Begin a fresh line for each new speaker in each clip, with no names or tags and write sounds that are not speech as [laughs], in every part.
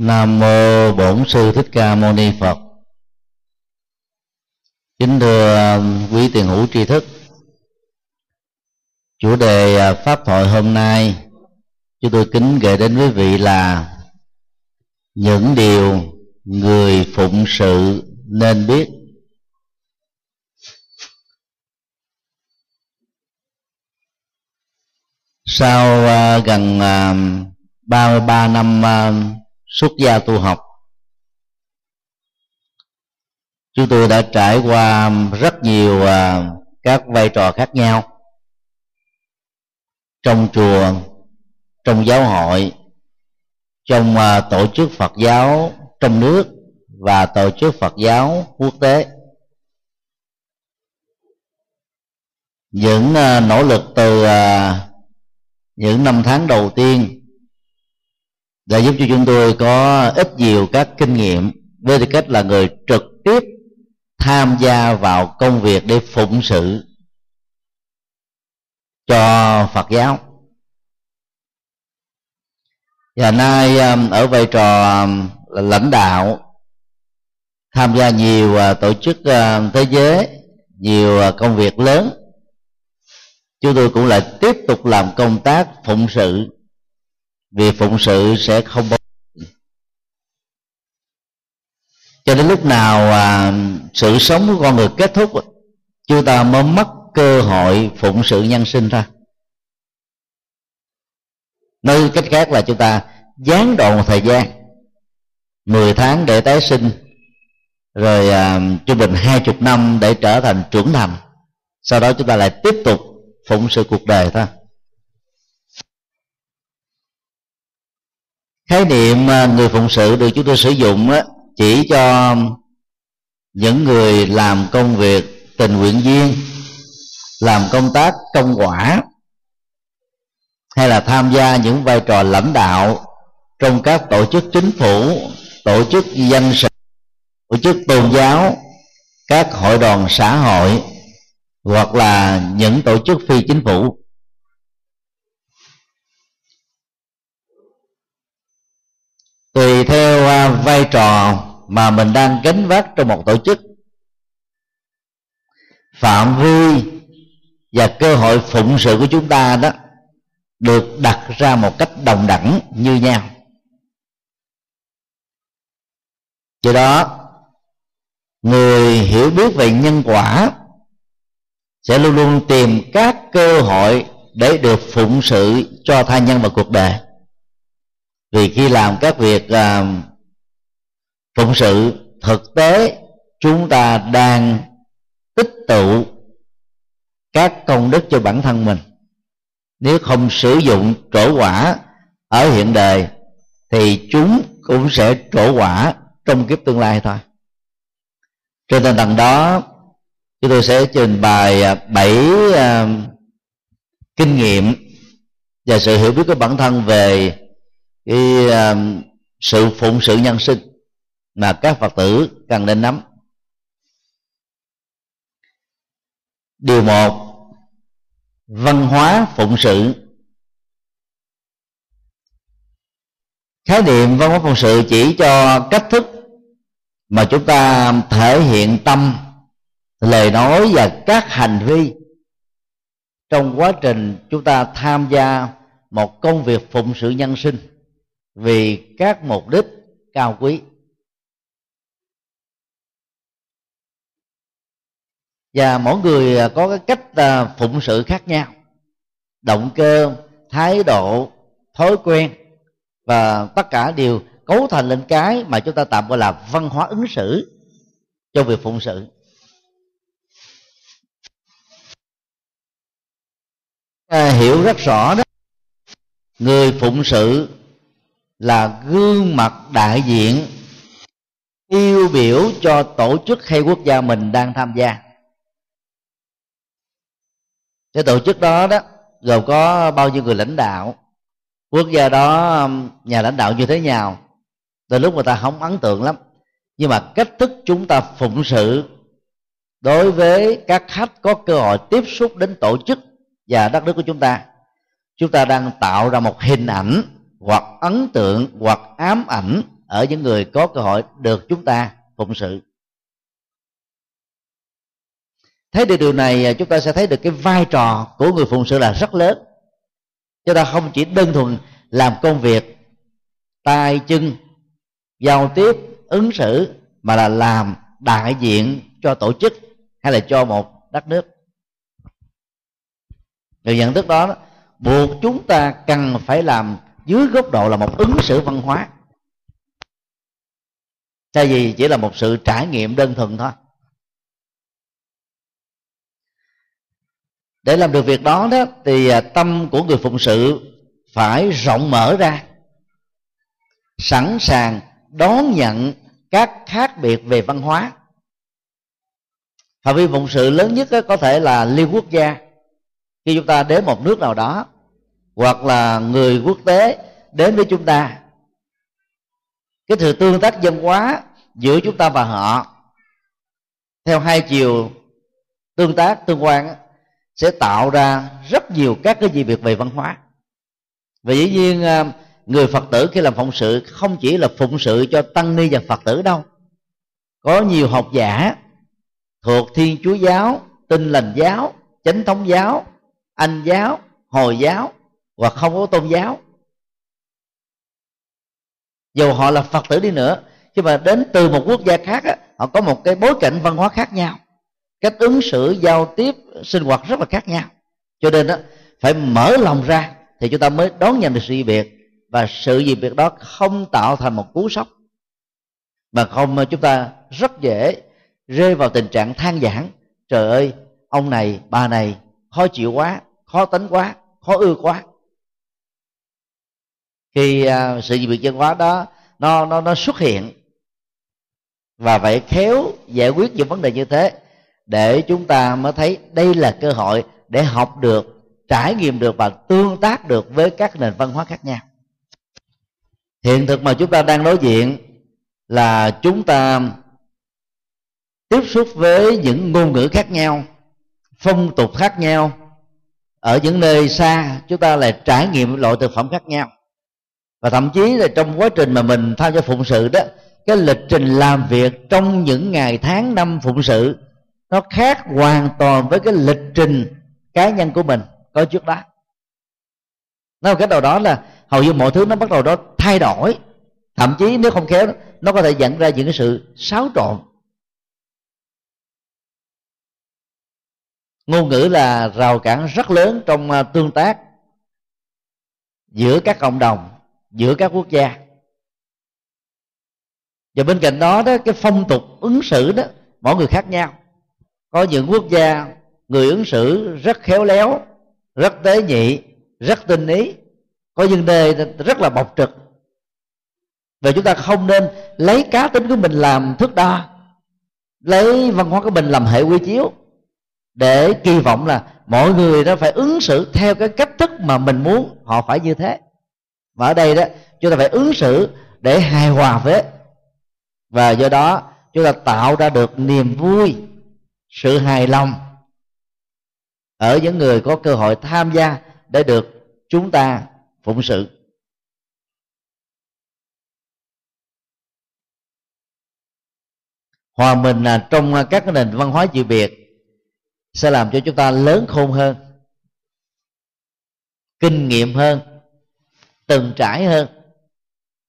Nam mô Bổn sư Thích Ca Mâu Ni Phật. Kính thưa um, quý tiền hữu tri thức. Chủ đề à, pháp thoại hôm nay, chúng tôi kính gửi đến quý vị là những điều người phụng sự nên biết. Sau à, gần à, 33 năm xuất gia tu học. Chúng tôi đã trải qua rất nhiều à, các vai trò khác nhau. Trong chùa, trong giáo hội, trong à, tổ chức phật giáo trong nước và tổ chức phật giáo quốc tế. Những à, nỗ lực từ những năm tháng đầu tiên đã giúp cho chúng tôi có ít nhiều các kinh nghiệm với tư cách là người trực tiếp tham gia vào công việc để phụng sự cho Phật giáo. Và nay um, ở vai trò um, là lãnh đạo, tham gia nhiều à, tổ chức à, thế giới, nhiều à, công việc lớn, chúng tôi cũng lại tiếp tục làm công tác phụng sự vì phụng sự sẽ không bao cho đến lúc nào à, sự sống của con người kết thúc chúng ta mới mất cơ hội phụng sự nhân sinh ra. Nói cách khác là chúng ta gián đoạn một thời gian 10 tháng để tái sinh rồi à, trung bình hai chục năm để trở thành trưởng thành. Sau đó chúng ta lại tiếp tục phụng sự cuộc đời thôi. Khái niệm à, người phụng sự được chúng tôi sử dụng chỉ cho những người làm công việc tình nguyện viên, làm công tác công quả, hay là tham gia những vai trò lãnh đạo trong các tổ chức chính phủ, tổ chức dân sự, tổ chức tôn giáo, các hội đoàn xã hội, hoặc là những tổ chức phi chính phủ. Tùy theo à, vai trò mà mình đang gánh vác trong một tổ chức. Phạm vi và cơ hội phụng sự của chúng ta đó được đặt ra một cách đồng đẳng như nhau. Do đó, người hiểu biết về nhân quả sẽ luôn luôn tìm các cơ hội để được phụng sự cho tha nhân và cuộc đời vì khi làm các việc uh, phụng sự thực tế chúng ta đang tích tụ các công đức cho bản thân mình. Nếu không sử dụng trổ quả ở hiện đời thì chúng cũng sẽ trổ quả trong kiếp tương lai thôi. Trên tinh thần đó chúng tôi sẽ trình bày à, bảy uh, kinh nghiệm và sự hiểu biết của bản thân về cái à, sự phụng sự nhân sinh mà các phật tử cần nên nắm. Điều một, văn hóa phụng sự. Khái niệm văn hóa phụng sự chỉ cho cách thức mà chúng ta thể hiện tâm, lời nói và các hành vi. Trong quá trình chúng ta tham gia một công việc phụng sự nhân sinh vì các mục đích cao quý. Và mỗi người à, có cái cách à, phụng sự khác nhau động cơ thái độ thói quen và tất cả đều cấu thành lên cái mà chúng ta tạm gọi là văn hóa ứng xử cho việc phụng sự. À, hiểu rất rõ đó. Người phụng sự là gương mặt đại diện, tiêu biểu cho tổ chức hay quốc gia mình đang tham gia. Cái tổ chức đó đó, gồm có bao nhiêu người lãnh đạo, quốc gia đó, nhà lãnh đạo như thế nào từ lúc người ta không ấn tượng lắm. Nhưng mà cách thức chúng ta phụng sự đối với các khách có cơ hội tiếp xúc đến tổ chức và đất nước của chúng ta chúng ta đang tạo ra một hình ảnh hoặc ấn tượng hoặc ám ảnh ở những người có cơ hội được chúng ta phụng sự. Thấy được điều này, chúng ta sẽ thấy được cái vai trò của người phụng sự là rất lớn. Chúng ta không chỉ đơn thuần làm công việc, tay chân, giao tiếp, ứng xử, mà là làm đại diện cho tổ chức hay là cho một đất nước. Người nhận thức đó, buộc chúng ta cần phải làm dưới góc độ là một ứng xử văn hóa. Thay vì chỉ là một sự trải nghiệm đơn thuần thôi. Để làm được việc đó đó, thì à, tâm của người phụng sự phải rộng mở ra, sẵn sàng đón nhận các khác biệt về văn hóa. Phạm vi phụng sự lớn nhất có thể là liên quốc gia. Khi chúng ta đến một nước nào đó hoặc là người quốc tế đến với chúng ta. Cái sự tương tác văn hóa giữa chúng ta và họ, theo hai chiều tương tác, tương quan sẽ tạo ra rất nhiều các cái gì việc về văn hóa. Và dĩ nhiên à, người phật tử khi làm phụng sự không chỉ là phụng sự cho tăng ni và phật tử đâu. Có nhiều học giả thuộc thiên chúa giáo, tin lành giáo, chánh thống giáo, anh giáo, hồi giáo hoặc không có tôn giáo. Dù họ là phật tử đi nữa nhưng mà đến từ một quốc gia khác á, họ có một cái bối cảnh văn hóa khác nhau. Cách ứng xử giao tiếp sinh hoạt rất là khác nhau. Cho nên đó phải mở lòng ra thì chúng ta mới đón nhận được sự việc và sự gì việc đó không tạo thành một cú sốc. Mà không chúng ta rất dễ rơi vào tình trạng than giảng trời ơi ông này bà này khó chịu quá khó tính quá khó ưa quá khi uh, sự việc văn hóa đó nó nó nó xuất hiện và phải khéo giải quyết những vấn đề như thế để chúng ta mới thấy đây là cơ hội để học được trải nghiệm được và tương tác được với các nền văn hóa khác nhau. Hiện thực mà chúng ta đang đối diện là chúng ta tiếp xúc với những ngôn ngữ khác nhau phong tục khác nhau ở những nơi xa chúng ta lại trải nghiệm loại thực phẩm khác nhau và thậm chí là trong quá trình mà mình tham gia phụng sự đó, cái lịch trình làm việc trong những ngày tháng năm phụng sự, nó khác hoàn toàn với cái lịch trình cá nhân của mình có trước đó. Nói cái đầu đó là hầu như mọi thứ nó bắt đầu đó thay đổi. Thậm chí nếu không khéo, nó có thể dẫn ra những cái sự xáo trộn. Ngôn ngữ là rào cản rất lớn trong à, tương tác giữa các cộng đồng giữa các quốc gia. Và bên cạnh đó đó, cái phong tục ứng xử đó, mỗi người khác nhau. Có những quốc gia, người ứng xử rất khéo léo, rất tế nhị, rất tinh ý. Có những nơi rất là bộc trực. Và chúng ta không nên lấy cá tính của mình làm thước đo, lấy văn hóa của mình làm hệ quy chiếu, để kỳ vọng là mọi người nó phải ứng xử theo cái cách thức mà mình muốn, họ phải như thế và ở đây đó, chúng ta phải ứng xử để hài hòa với. Và do đó, chúng ta tạo ra được niềm vui, sự hài lòng ở những người có cơ hội tham gia để được chúng ta phụng sự. Hòa mình là trong các nền văn hóa dị biệt sẽ làm cho chúng ta lớn khôn hơn, kinh nghiệm hơn từng trải hơn.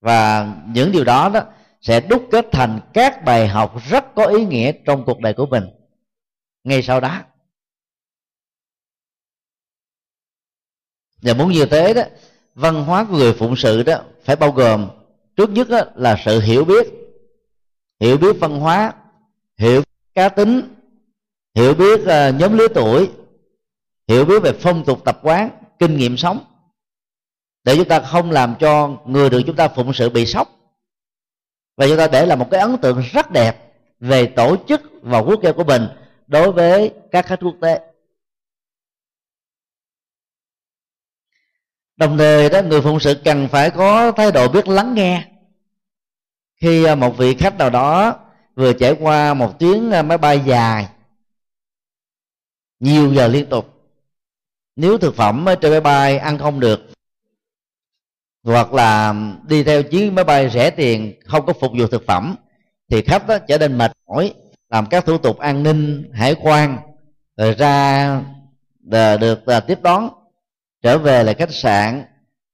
Và những điều đó đó sẽ đúc kết thành các bài học rất có ý nghĩa trong cuộc đời của mình. Ngay sau đó. Và muốn như thế đó văn hóa của người phụng sự đó phải bao gồm trước nhất đó, là sự hiểu biết. Hiểu biết văn hóa hiểu cá tính hiểu biết uh, nhóm lứa tuổi hiểu biết về phong tục tập quán kinh nghiệm sống để chúng ta không làm cho người được chúng ta phụng sự bị sốc. Và chúng ta để là một cái ấn tượng rất đẹp về tổ chức và quốc gia của mình đối với các khách quốc tế. Đồng thời đó, người phụng sự cần phải có thái độ biết lắng nghe. Khi à, một vị khách nào đó vừa trải qua một chuyến à, máy bay dài, nhiều giờ liên tục, nếu thực phẩm trên máy bay ăn không được hoặc là đi theo chuyến máy bay rẻ tiền không có phục vụ thực phẩm thì khách đó trở nên mệt mỏi làm các thủ tục an ninh hải quan rồi ra được à, tiếp đón trở về lại khách sạn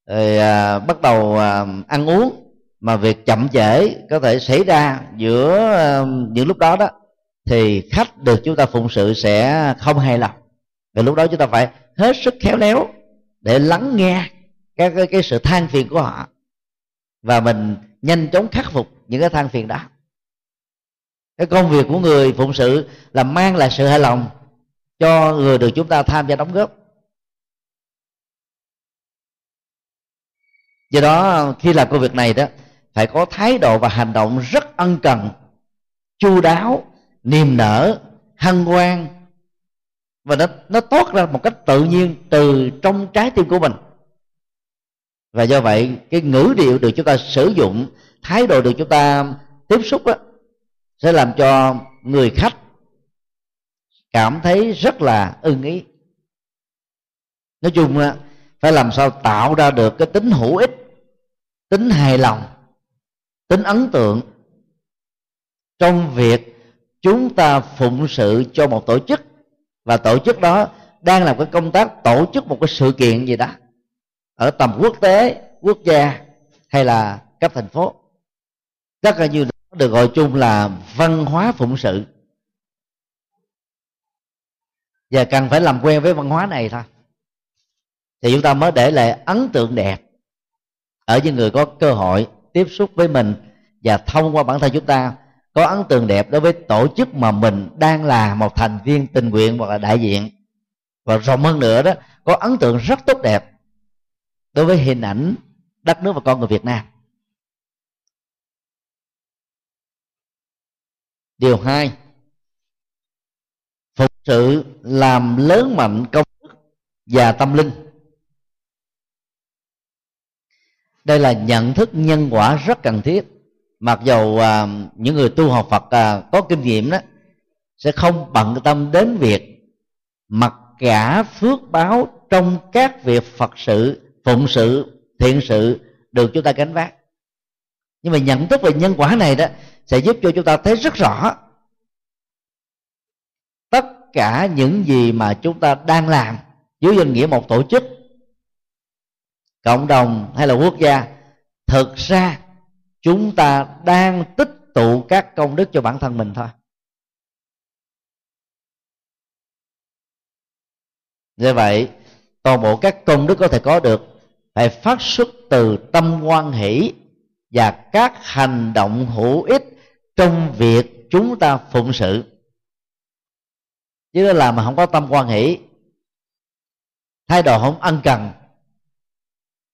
rồi à, bắt đầu à, ăn uống. Mà việc chậm trễ có thể xảy ra giữa à, những lúc đó đó thì khách được chúng ta phụng sự sẽ không hài lòng. Và lúc đó chúng ta phải hết sức khéo léo để lắng nghe các cái, cái sự than phiền của họ. Và mình nhanh chóng khắc phục những cái than phiền đó. Cái công việc của người phụng sự là mang lại sự hài lòng cho người được chúng ta tham gia đóng góp. Do đó khi làm công việc này đó phải có thái độ và hành động rất ân cần chu đáo niềm nở hân hoan. Và nó nó toát ra một cách tự nhiên từ trong trái tim của mình và do vậy cái ngữ điệu được chúng ta sử dụng thái độ được chúng ta tiếp xúc đó, sẽ làm cho người khách cảm thấy rất là ưng ý. Nói chung phải làm sao tạo ra được cái tính hữu ích tính hài lòng tính ấn tượng trong việc chúng ta phụng sự cho một tổ chức. Và tổ chức đó đang làm cái công tác tổ chức một cái sự kiện gì đó ở tầm quốc tế, quốc gia hay là cấp thành phố tất cả như đó được gọi chung là văn hóa phụng sự. Và cần phải làm quen với văn hóa này thôi. Thì chúng ta mới để lại ấn tượng đẹp ở những người có cơ hội tiếp xúc với mình và thông qua bản thân chúng ta có ấn tượng đẹp đối với tổ chức mà mình đang là một thành viên tình nguyện hoặc là đại diện. Và rộng hơn nữa đó, có ấn tượng rất tốt đẹp đối với hình ảnh đất nước và con người Việt Nam. Điều hai phục sự làm lớn mạnh công đức và tâm linh. Đây là nhận thức nhân quả rất cần thiết. Mặc dầu à, những người tu học phật à, có kinh nghiệm đó sẽ không bận tâm đến việc mặc cả phước báo trong các việc phật sự phụng sự, thiện sự được chúng ta gánh vác. Nhưng mà nhận thức về nhân quả này đó sẽ giúp cho chúng ta thấy rất rõ tất cả những gì mà chúng ta đang làm dưới danh nghĩa một tổ chức, cộng đồng hay là quốc gia, thực ra chúng ta đang tích tụ các công đức cho bản thân mình thôi. Như vậy, toàn bộ các công đức có thể có được phải phát xuất từ tâm quan hỷ và các hành động hữu ích trong việc chúng ta phụng sự. Chứ là mà không có tâm quan hỷ. Thái độ không ân cần.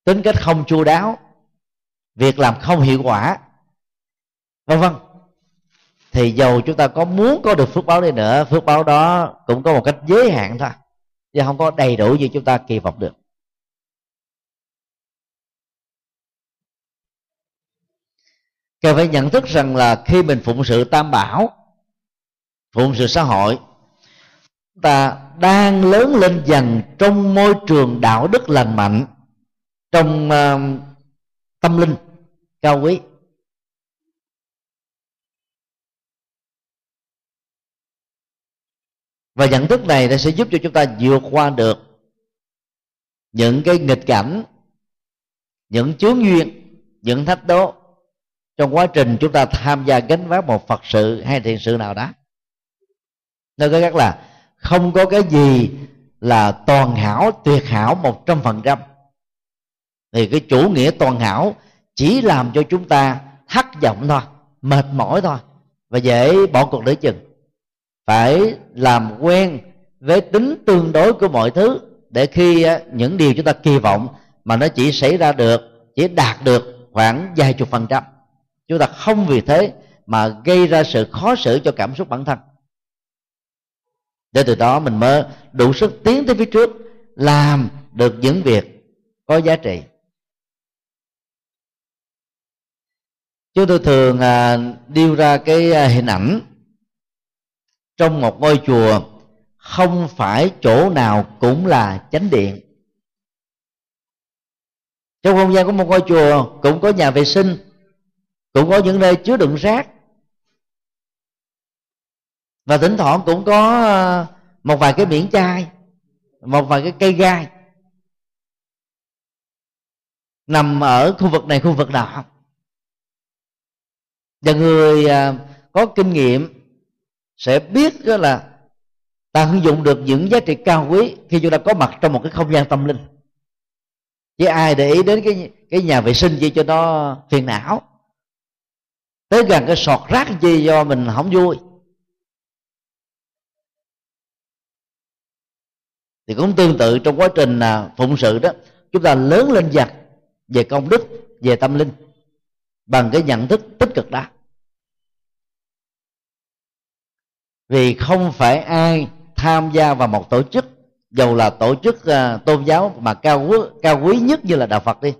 Tính cách không chu đáo. Việc làm không hiệu quả. Vân vân. Thì dầu chúng ta có muốn có được phước báo đi nữa, phước báo đó cũng có một cách giới hạn thôi. Chứ không có đầy đủ như chúng ta kỳ vọng được. Cần phải nhận thức rằng là khi mình phụng sự tam bảo phụng sự xã hội ta đang lớn lên dần trong môi trường đạo đức lành mạnh trong uh, tâm linh cao quý. Và nhận thức này nó sẽ giúp cho chúng ta vượt qua được những cái nghịch cảnh những chướng duyên những thách đố trong quá trình chúng ta tham gia gánh vác một phật sự hay thiện sự nào đó nói cách khác là không có cái gì là toàn hảo, tuyệt hảo một trăm phần trăm. Thì cái chủ nghĩa toàn hảo chỉ làm cho chúng ta thất vọng thôi, mệt mỏi thôi và dễ bỏ cuộc để chừng. Phải làm quen với tính tương đối của mọi thứ để khi những điều chúng ta kỳ vọng mà nó chỉ xảy ra được, chỉ đạt được khoảng vài chục phần trăm chúng ta không vì thế mà gây ra sự khó xử cho cảm xúc bản thân. Để từ đó mình mới đủ sức tiến tới phía trước, làm được những việc có giá trị. Chúng tôi thường à, điêu ra cái à, hình ảnh trong một ngôi chùa không phải chỗ nào cũng là chánh điện. Trong không gian của một ngôi chùa cũng có nhà vệ sinh cũng có những nơi chứa đựng rác. Và thỉnh thoảng cũng có ờ, một vài cái miễn chai, một vài cái cây gai nằm ở khu vực này, khu vực nọ và người ờ, có kinh nghiệm sẽ biết đó là ta sử dụng được những giá trị cao quý khi chúng ta có mặt trong một cái không gian tâm linh. Chứ ai để ý đến cái cái nhà vệ sinh gì cho nó phiền não tới gần cái sọt rác gì do mình không vui. Thì cũng tương tự trong quá trình à, phụng sự đó chúng ta lớn lên dần về công đức về tâm linh bằng cái nhận thức tích cực đó. Vì không phải ai tham gia vào một tổ chức dầu là tổ chức uh, tôn giáo mà cao quý, cao quý nhất như là đạo Phật đi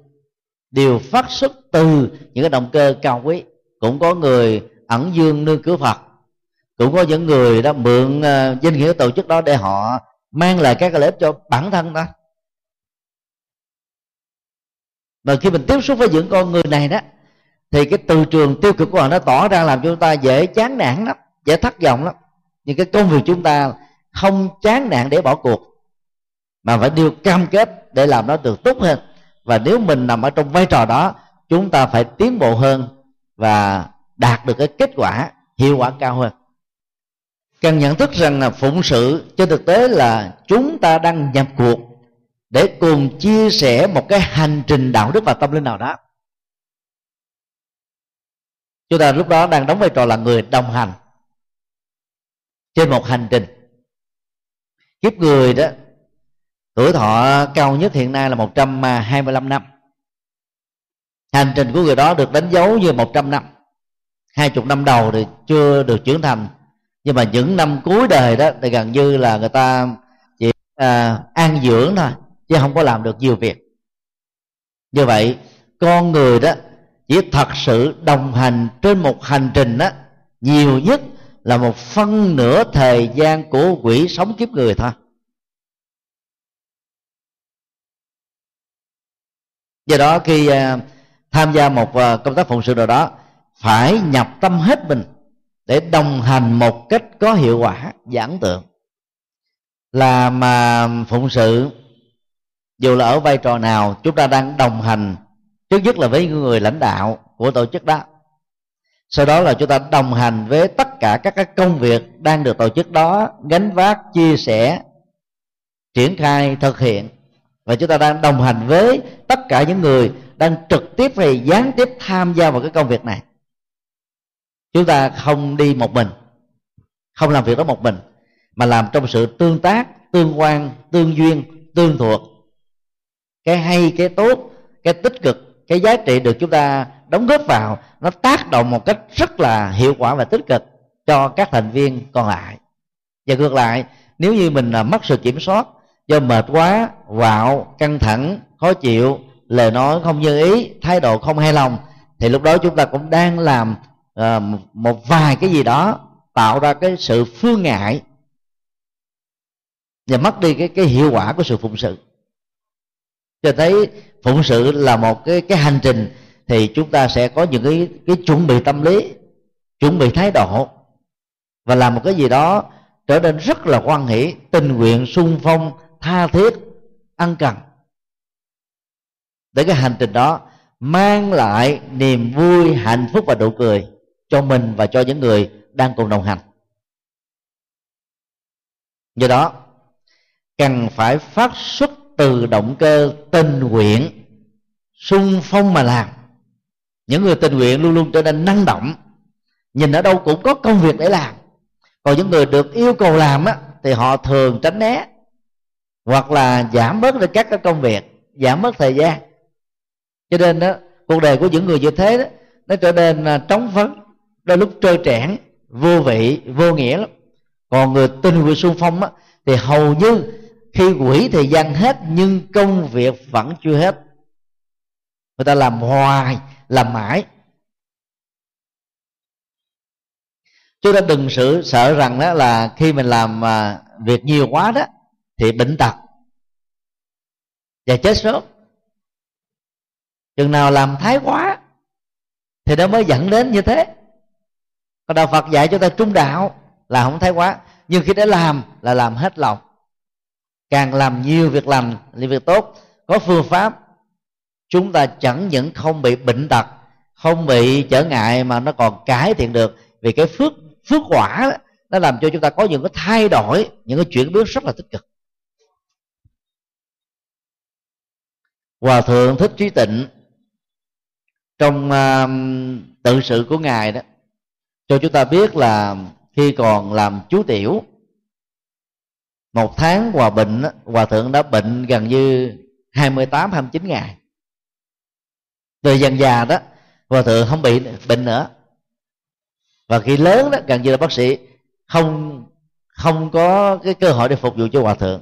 đều phát xuất từ những cái động cơ cao quý cũng có người ẩn dương nương cửa Phật. Cũng có những người đã mượn à, danh nghĩa tổ chức đó để họ mang lại các lợi ích cho bản thân đó Mà khi mình tiếp xúc với những con người này đó, thì cái từ trường tiêu cực của họ nó tỏ ra làm cho chúng ta dễ chán nản lắm, dễ thất vọng lắm. Nhưng cái công việc chúng ta không chán nản để bỏ cuộc, mà phải điều cam kết để làm nó được tốt hơn. Và nếu mình nằm ở trong vai trò đó, chúng ta phải tiến bộ hơn và đạt được cái kết quả hiệu quả cao hơn. Cần nhận thức rằng là phụng sự trên thực tế là chúng ta đang nhập cuộc để cùng chia sẻ một cái hành trình đạo đức và tâm linh nào đó. Chúng ta lúc đó đang đóng vai trò là người đồng hành trên một hành trình. Kiếp người đó, tuổi thọ cao nhất hiện nay là 125 năm hành trình của người đó được đánh dấu như 100 năm. Hai chục năm đầu thì chưa được trưởng thành. Nhưng mà những năm cuối đời đó thì gần như là người ta chỉ à, an dưỡng thôi chứ không có làm được nhiều việc. Như vậy con người đó chỉ thật sự đồng hành trên một hành trình đó nhiều nhất là một phân nửa thời gian của quỷ sống kiếp người thôi. Do đó khi à, tham gia một ờ, công tác phụng sự nào đó, phải nhập tâm hết mình để đồng hành một cách có hiệu quả giản tượng. Là mà phụng sự, dù là ở vai trò nào, chúng ta đang đồng hành, trước nhất là với người lãnh đạo của tổ chức đó. Sau đó là chúng ta đồng hành với tất cả các cái công việc đang được tổ chức đó gánh vác, chia sẻ, triển khai, thực hiện. Và chúng ta đang đồng hành với tất cả những người đang trực tiếp hay gián tiếp tham gia vào cái công việc này. Chúng ta không đi một mình, không làm việc đó một mình, mà làm trong sự tương tác, tương quan, tương duyên, tương thuộc. Cái hay, cái tốt, cái tích cực, cái giá trị được chúng ta đóng góp vào, nó tác động một cách rất là hiệu quả và tích cực cho các thành viên còn lại. Và ngược lại, nếu như mình mất sự kiểm soát do mệt quá, quạo, căng thẳng, khó chịu lời nói không như ý thái độ không hài lòng thì lúc đó chúng ta cũng đang làm uh, một vài cái gì đó tạo ra cái sự phương ngại và mất đi cái cái hiệu quả của sự phụng sự. Cho thấy phụng sự là một cái cái hành trình thì chúng ta sẽ có những cái cái chuẩn bị tâm lý chuẩn bị thái độ và làm một cái gì đó trở nên rất là quan hỷ tình nguyện sung phong tha thiết ăn cần để cái hành trình đó, mang lại niềm vui, hạnh phúc và nụ cười cho mình và cho những người đang cùng đồng hành. Do đó, cần phải phát xuất từ động cơ tình nguyện sung phong mà làm. Những người tình nguyện luôn luôn trở nên năng động, nhìn ở đâu cũng có công việc để làm. Còn những người được yêu cầu làm á, thì họ thường tránh né hoặc là giảm bớt được các cái công việc, giảm bớt thời gian cho nên đó cuộc đời của những người như thế đó nó trở nên à, trống phấn đôi lúc trơ trẽn vô vị vô nghĩa lắm. Còn người tin người xung phong á, thì hầu như khi quỷ thời gian hết nhưng công việc vẫn chưa hết. Người ta làm hoài làm mãi. Chúng ta đừng sự sợ rằng đó là khi mình làm à, việc nhiều quá đó thì bệnh tật và chết sớm chừng nào làm thái quá thì nó mới dẫn đến như thế. Còn đạo phật dạy cho ta trung đạo là không thái quá. Nhưng khi đã làm là làm hết lòng. Càng làm nhiều việc lành là việc tốt. Có phương pháp chúng ta chẳng những không bị bệnh tật không bị trở ngại mà nó còn cải thiện được. Vì cái phước phước quả đó, nó làm cho chúng ta có những cái thay đổi những cái chuyển biến rất là tích cực. Hòa thượng thích trí tịnh trong uh, tự sự của ngài đó cho chúng ta biết là khi còn làm chú tiểu một tháng hòa bệnh hòa thượng đã bệnh gần như 28 29 ngày. Về dần già đó hòa thượng không bị bệnh nữa. Và khi lớn đó gần như là bác sĩ không không có cái cơ hội để phục vụ cho hòa thượng.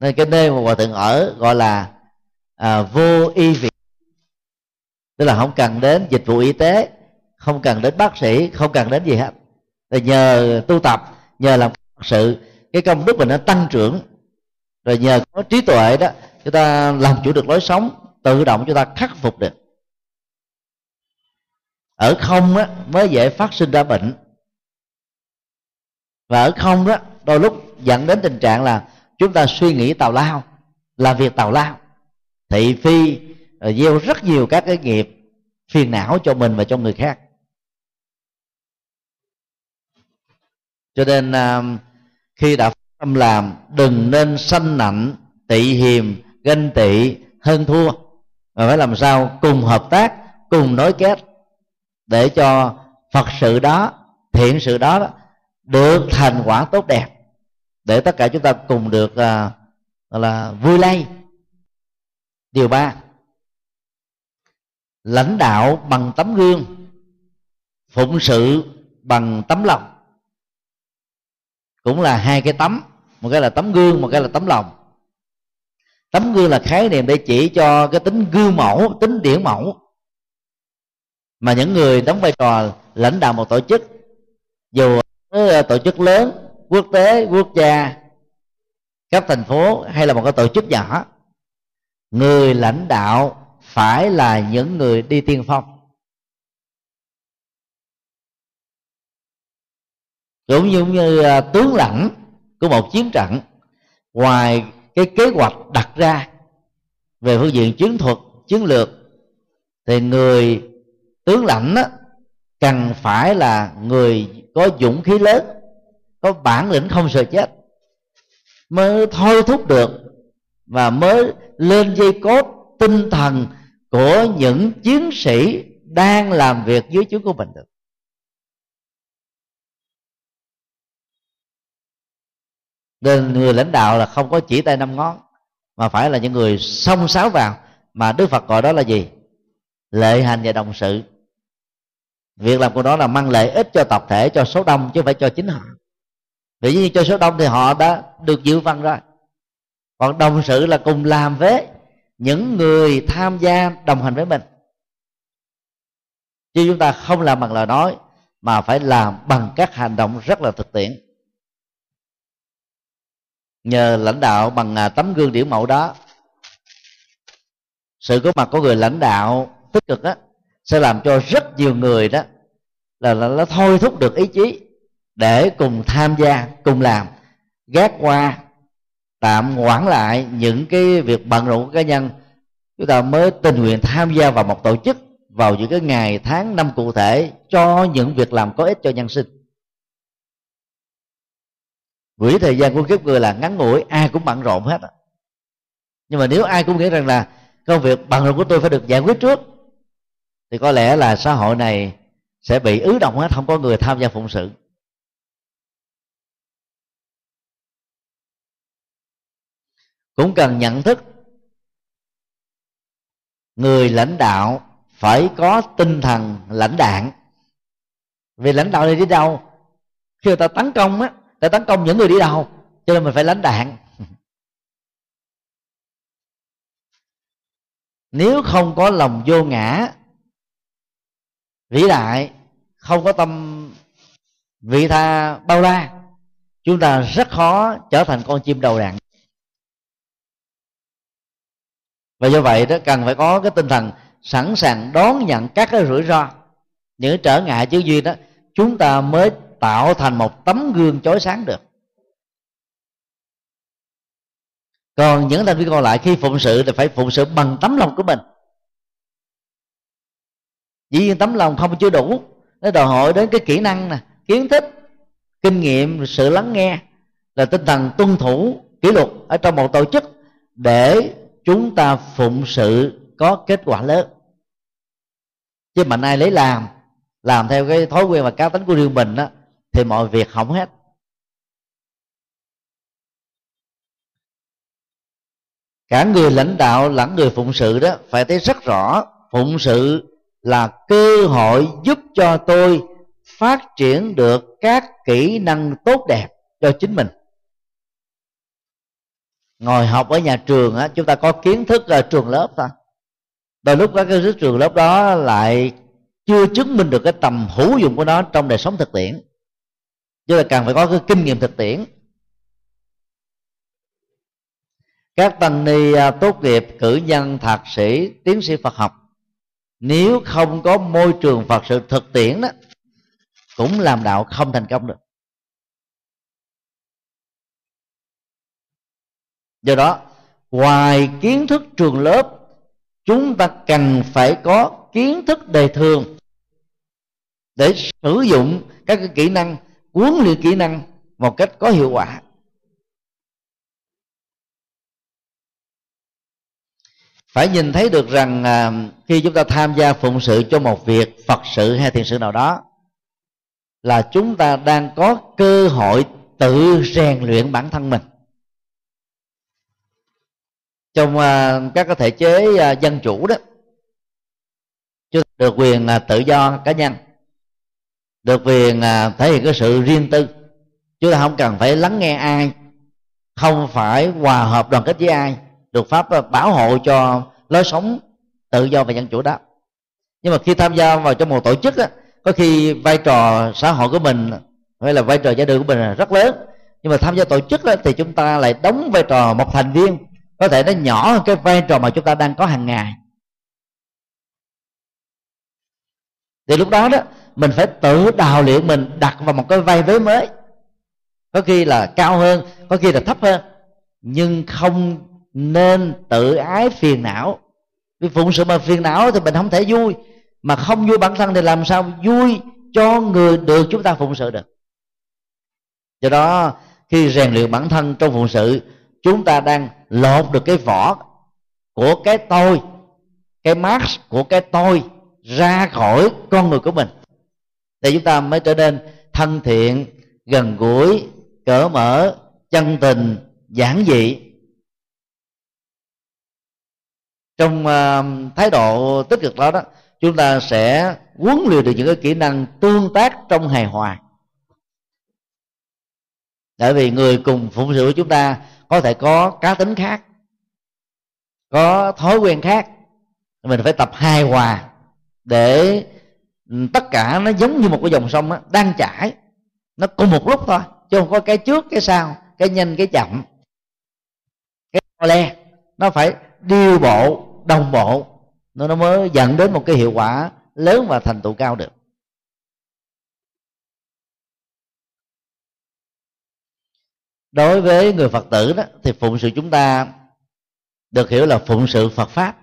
Nên cái nơi mà hòa thượng ở gọi là à, vô y viện tức là không cần đến dịch vụ y tế không cần đến bác sĩ không cần đến gì hết. Rồi nhờ tu tập nhờ làm sự cái công đức mình nó tăng trưởng. Rồi nhờ có trí tuệ đó chúng ta làm chủ được lối sống tự động chúng ta khắc phục được. Ở không á, mới dễ phát sinh ra bệnh. Và ở không đó đôi lúc dẫn đến tình trạng là chúng ta suy nghĩ tào lao làm việc tào lao. Thị phi rồi gieo rất nhiều các cái nghiệp phiền não cho mình và cho người khác. Cho nên à, khi đã tâm làm đừng nên sanh nạnh tị hiềm ganh tị hơn thua. Mà phải làm sao? Cùng hợp tác cùng nối kết để cho phật sự đó thiện sự đó được thành quả tốt đẹp để tất cả chúng ta cùng được uh, là vui lây. Điều ba lãnh đạo bằng tấm gương, phụng sự bằng tấm lòng. Cũng là hai cái tấm, một cái là tấm gương, một cái là tấm lòng. Tấm gương là khái niệm để chỉ cho cái tính gương mẫu, tính điển mẫu. Mà những người đóng vai trò lãnh đạo một tổ chức, dù tổ chức lớn, quốc tế, quốc gia cấp thành phố hay là một cái tổ chức nhỏ, người lãnh đạo phải là những người đi tiên phong. Cũng như, như tướng lãnh của một chiến trận ngoài cái kế hoạch đặt ra về phương diện chiến thuật chiến lược thì người tướng lãnh đó, cần phải là người có dũng khí lớn có bản lĩnh không sợ chết mới thôi thúc được và mới lên dây cốt tinh thần của những chiến sĩ đang làm việc dưới chúa của mình được. Nên người lãnh đạo là không có chỉ tay năm ngón, mà phải là những người xông sáo vào mà đức phật gọi đó là gì? Lệ hành và đồng sự. Việc làm của nó là mang lợi ích cho tập thể, cho số đông, chứ không phải cho chính họ. Vì như cho số đông thì họ đã được dự phần rồi. Còn đồng sự là cùng làm với những người tham gia đồng hành với mình. Chứ chúng ta không làm bằng lời nói mà phải làm bằng các hành động rất là thực tiễn. Nhờ lãnh đạo bằng à, tấm gương điển mẫu đó sự có mặt của người lãnh đạo tích cực đó sẽ làm cho rất nhiều người đó là, là nó thôi thúc được ý chí để cùng tham gia cùng làm gác qua tạm hoãn lại những cái việc bận rộn của cá nhân. Chúng ta mới tình nguyện tham gia vào một tổ chức vào những cái ngày tháng năm cụ thể cho những việc làm có ích cho nhân sinh. Quỹ thời gian của kiếp người là ngắn ngủi, ai cũng bận rộn hết. Nhưng mà nếu ai cũng nghĩ rằng là công việc bận rộn của tôi phải được giải quyết trước, thì có lẽ là xã hội này sẽ bị ứ động hết, không có người tham gia phụng sự. Cũng cần nhận thức. Người lãnh đạo phải có tinh thần lãnh đạn. Vì lãnh đạo này đi đâu? Khi người ta tấn công á, ta tấn công những người đi đầu cho nên mình phải lãnh đạn. [laughs] Nếu không có lòng vô ngã, vĩ đại, không có tâm vị tha bao la, chúng ta rất khó trở thành con chim đầu đàn. Và do vậy đó, cần phải có cái tinh thần sẵn sàng đón nhận các cái rủi ro. Những trở ngại chứ duyên đó, chúng ta mới tạo thành một tấm gương chói sáng được. Còn những thành viên còn lại khi phụng sự thì phải phụng sự bằng tấm lòng của mình. Dĩ nhiên tấm lòng không chưa đủ. Nó đòi hỏi đến cái kỹ năng nè, kiến thức, kinh nghiệm, sự lắng nghe là tinh thần tuân thủ kỷ luật ở trong một tổ chức để chúng ta phụng sự có kết quả lớn. Chứ mà ai lấy làm làm theo cái thói quen và cá tính của riêng mình đó thì mọi việc hỏng hết. Cả người lãnh đạo lẫn người phụng sự đó, phải thấy rất rõ, phụng sự là cơ hội giúp cho tôi phát triển được các kỹ năng tốt đẹp cho chính mình ngồi học ở nhà trường á, chúng ta có kiến thức ở trường lớp thôi. Đôi lúc các kiến thức trường lớp đó lại chưa chứng minh được cái tầm hữu dụng của nó trong đời sống thực tiễn. Chứ là cần phải có cái kinh nghiệm thực tiễn. Các tăng ni à, tốt nghiệp cử nhân, thạc sĩ, tiến sĩ phật học, nếu không có môi trường phật sự thực tiễn đó, cũng làm đạo không thành công được. Do đó ngoài kiến thức trường lớp chúng ta cần phải có kiến thức đề thường để sử dụng các cái kỹ năng huấn luyện kỹ năng một cách có hiệu quả. Phải nhìn thấy được rằng à, khi chúng ta tham gia phụng sự cho một việc phật sự hay thiền sự nào đó là chúng ta đang có cơ hội tự rèn luyện bản thân mình trong à, các cái thể chế à, dân chủ đó chúng được quyền à, tự do cá nhân được quyền thể hiện cái sự riêng tư chúng ta không cần phải lắng nghe ai không phải hòa hợp đoàn kết với ai được pháp bảo hộ cho lối sống tự do và dân chủ đó. Nhưng mà khi tham gia vào trong một tổ chức á, có khi vai trò xã hội của mình hay là vai trò gia đình của mình là rất lớn nhưng mà tham gia tổ chức đó, thì chúng ta lại đóng vai trò một thành viên có thể nó nhỏ hơn cái vai trò mà chúng ta đang có hàng ngày. Thì lúc đó đó, mình phải tự đào luyện mình đặt vào một cái vai vế mới. Có khi là cao hơn, có khi là thấp hơn, nhưng không nên tự ái phiền não. Vì phụng sự mà phiền não thì mình không thể vui, mà không vui bản thân thì làm sao vui cho người được chúng ta phụng sự được. Do đó, khi rèn luyện bản thân trong phụng sự chúng ta đang lột được cái vỏ của cái tôi cái mask của cái tôi ra khỏi con người của mình. Để chúng ta mới trở nên thân thiện gần gũi cởi mở chân tình giản dị. Trong uh, thái độ tích cực đó đó chúng ta sẽ huấn luyện được những cái kỹ năng tương tác trong hài hòa. Bởi vì người cùng phụng sự của chúng ta có thể có cá tính khác có thói quen khác. Mình phải tập hài hòa để ừ, tất cả nó giống như một cái dòng sông đó, đang chảy. Nó cùng một lúc thôi chứ không có cái trước cái sau cái nhanh cái chậm. Cái le nó phải điều bộ đồng bộ. Nó nó mới dẫn đến một cái hiệu quả lớn và thành tựu cao được. Đối với người phật tử đó, thì phụng sự chúng ta được hiểu là phụng sự phật pháp.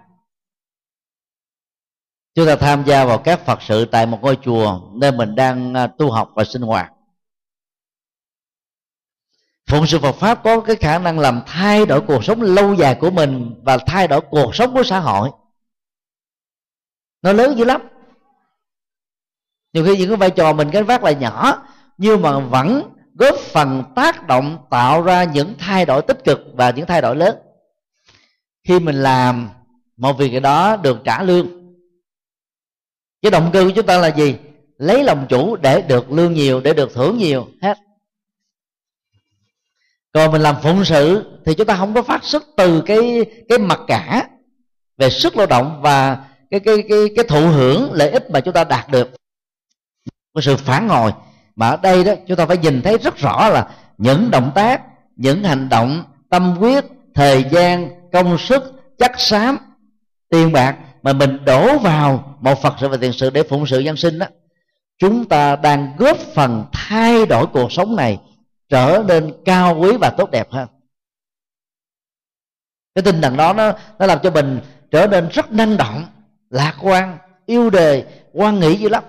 Chúng ta tham gia vào các phật sự tại một ngôi chùa nơi mình đang à, tu học và sinh hoạt. Phụng sự phật pháp có cái khả năng làm thay đổi cuộc sống lâu dài của mình và thay đổi cuộc sống của xã hội. Nó lớn dữ lắm. Nhiều khi những cái vai trò mình cái vác là nhỏ, nhưng mà vẫn góp phần tác động tạo ra những thay đổi tích cực và những thay đổi lớn. Khi mình làm một việc đó được trả lương cái động cơ của chúng ta là gì? Lấy lòng chủ để được lương nhiều để được thưởng nhiều. Hết. Còn mình làm phụng sự thì chúng ta không có phát xuất từ cái cái mặt cả về sức lao động và cái cái cái cái thụ hưởng lợi ích mà chúng ta đạt được. Cái sự phản hồi mà ở đây đó, chúng ta phải nhìn thấy rất rõ là những động tác, những hành động, tâm quyết thời gian, công sức chắc xám, tiền bạc mà mình đổ vào một phật sự và tiền sự để phụng sự dân sinh đó. Chúng ta đang góp phần thay đổi cuộc sống này trở nên cao quý và tốt đẹp hơn. Cái tinh thần đó nó nó làm cho mình trở nên rất năng động, lạc quan, yêu đề quan nghĩ dữ lắm.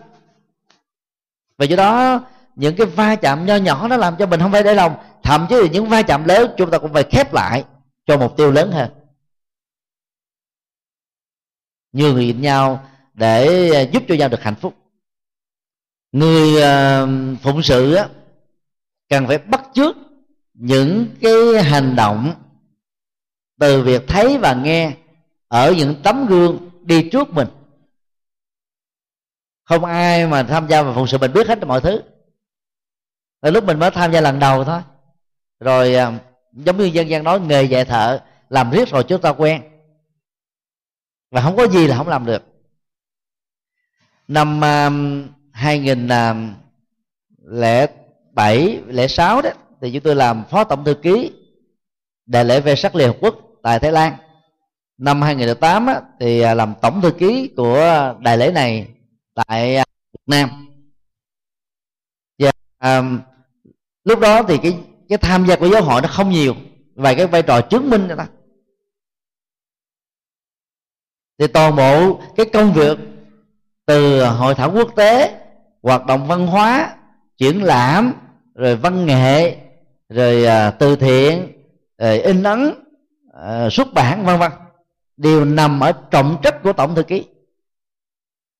Và do đó những cái va chạm nho nhỏ nó làm cho mình không phải để lòng. Thậm chí là những va chạm lớn chúng ta cũng phải khép lại cho mục tiêu lớn hơn. Nhường nhịn nhau để à, giúp cho nhau được hạnh phúc. Người à, phụng sự á, cần phải bắt chước những cái hành động từ việc thấy và nghe ở những tấm gương đi trước mình. Không ai mà tham gia vào phụng sự mình biết hết mọi thứ là lúc mình mới tham gia lần đầu thôi. Rồi à, giống như dân gian nói nghề dạy thợ làm riết rồi chúng ta quen. Và không có gì là không làm được. Năm uh, 2007 06 đó thì chúng tôi làm phó tổng thư ký đại lễ về sắc Liên Hợp Quốc tại Thái Lan. Năm 2008 á, thì à, làm tổng thư ký của đại lễ này tại à, Việt Nam. Và um, lúc đó thì cái cái tham gia của giáo hội nó không nhiều, và cái vai trò chứng minh cho ta thì toàn bộ cái công việc từ hội thảo quốc tế, hoạt động văn hóa, triển lãm, rồi văn nghệ, rồi à, từ thiện, rồi in ấn à, xuất bản, vân vân, đều nằm ở trọng trách của tổng thư ký.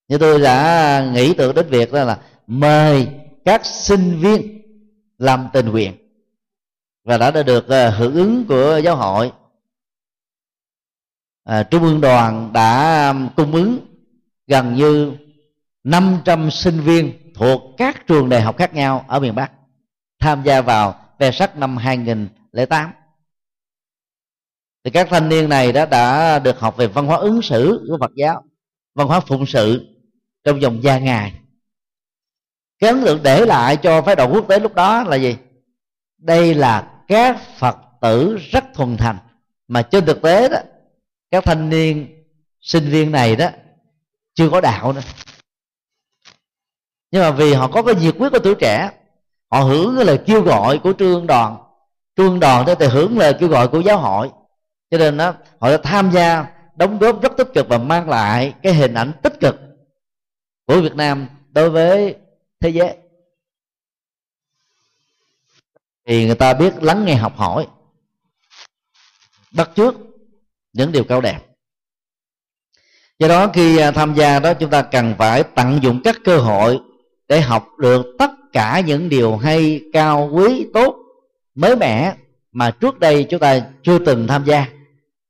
Như tôi đã nghĩ tưởng đến việc đó là mời các sinh viên làm tình nguyện. Và đã được ờ, hưởng ứng của giáo hội. À, trung ương đoàn đã cung ứng gần như 500 sinh viên thuộc các trường đại học khác nhau ở miền Bắc tham gia vào về sắc năm 2008 thì các thanh niên này đã đã được học về văn hóa ứng xử của Phật giáo văn hóa phụng sự trong vòng gia ngày cái ấn tượng để lại cho phái đoàn quốc tế lúc đó là gì? Đây là các phật tử rất thuần thành. Mà trên thực tế đó, các thanh niên, sinh viên này đó, chưa có đạo nữa. Nhưng mà vì họ có cái nhiệt quyết của tuổi trẻ, họ hưởng cái lời kêu gọi của trương đoàn. Trương đoàn đó thì hưởng lời kêu gọi của giáo hội. Cho nên đó, họ đã tham gia, đóng góp rất tích cực và mang lại cái hình ảnh tích cực của Việt Nam đối với thế giới. Thì người ta biết lắng nghe học hỏi, bắt trước những điều cao đẹp. Do đó khi à, tham gia đó chúng ta cần phải tận dụng các cơ hội để học được tất cả những điều hay, cao, quý, tốt, mới mẻ mà trước đây chúng ta chưa từng tham gia.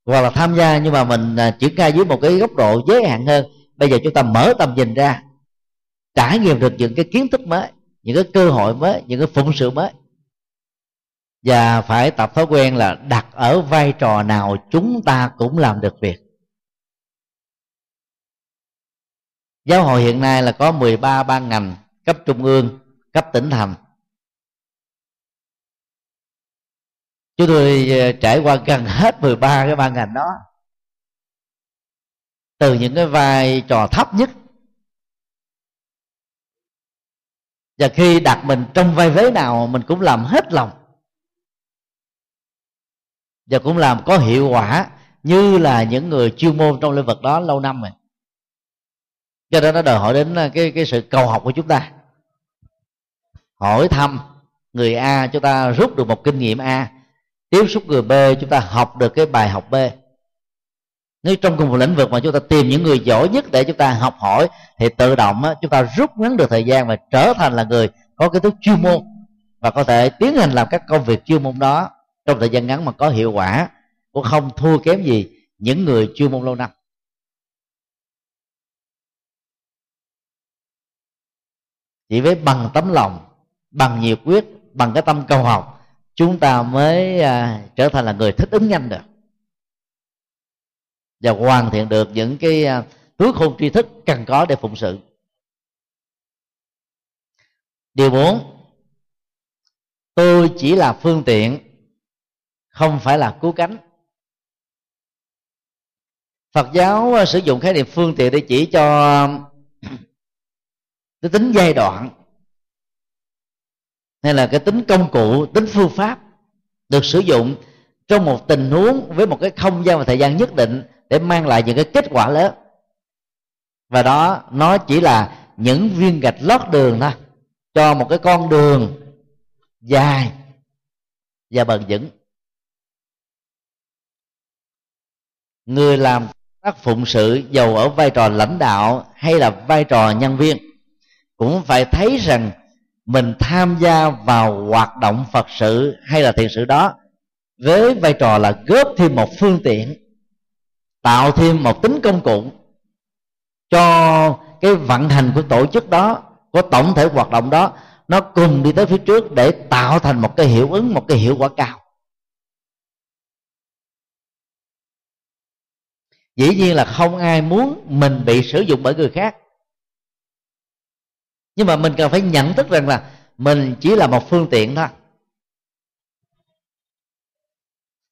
Hoặc là tham gia nhưng mà mình à, triển khai dưới một cái góc độ giới hạn hơn. Bây giờ chúng ta mở tầm nhìn ra trải nghiệm được những cái kiến thức mới, những cái cơ hội mới, những cái phụng sự mới. Và phải tập thói quen là đặt ở vai trò nào chúng ta cũng làm được việc. Giáo hội hiện nay là có 13 ban ngành, cấp trung ương, cấp tỉnh thành. Chúng tôi ờ, trải qua gần hết 13 cái ban ngành đó. Từ những cái vai trò thấp nhất và khi đặt mình trong vai vế nào, mình cũng làm hết lòng. Và cũng làm có hiệu quả, như là những người chuyên môn trong lĩnh vực đó lâu năm rồi. Cho nên nó đòi hỏi đến ờ, cái cái sự cầu học của chúng ta. Hỏi thăm người a, chúng ta rút được một kinh nghiệm a. Tiếp xúc người b, chúng ta học được cái bài học b nếu trong cùng một lĩnh vực mà chúng ta tìm những người giỏi nhất để chúng ta học hỏi thì tự động chúng ta rút ngắn được thời gian và trở thành là người có kiến thức chuyên môn và có thể tiến hành làm các công việc chuyên môn đó trong thời gian ngắn mà có hiệu quả cũng không thua kém gì những người chuyên môn lâu năm. Chỉ với bằng tấm lòng bằng nhiệt quyết bằng cái tâm cầu học chúng ta mới à, trở thành là người thích ứng nhanh được và hoàn thiện được những cái à, hướng túi khôn tri thức cần có để phụng sự. Điều bốn, tôi chỉ là phương tiện, không phải là cứu cánh. Phật giáo à, sử dụng khái niệm phương tiện để chỉ cho à, cái tính giai đoạn, hay là cái tính công cụ, tính phương pháp được sử dụng trong một tình huống với một cái không gian và thời gian nhất định để mang lại những cái kết quả lớn. Và đó, nó chỉ là những viên gạch lót đường thôi, cho một cái con đường dài và bền vững. Người làm tác phụng sự giàu ở vai trò lãnh đạo hay là vai trò nhân viên cũng phải thấy rằng mình tham gia vào hoạt động phật sự hay là thiền sự đó với vai trò là góp thêm một phương tiện tạo thêm một tính công cụ cho cái vận hành của tổ chức đó, của tổng thể hoạt động đó, nó cùng đi tới phía trước để tạo thành một cái hiệu ứng, một cái hiệu quả cao. Dĩ nhiên là không ai muốn mình bị sử dụng bởi người khác. Nhưng mà mình cần phải nhận thức rằng là mình chỉ là một phương tiện thôi.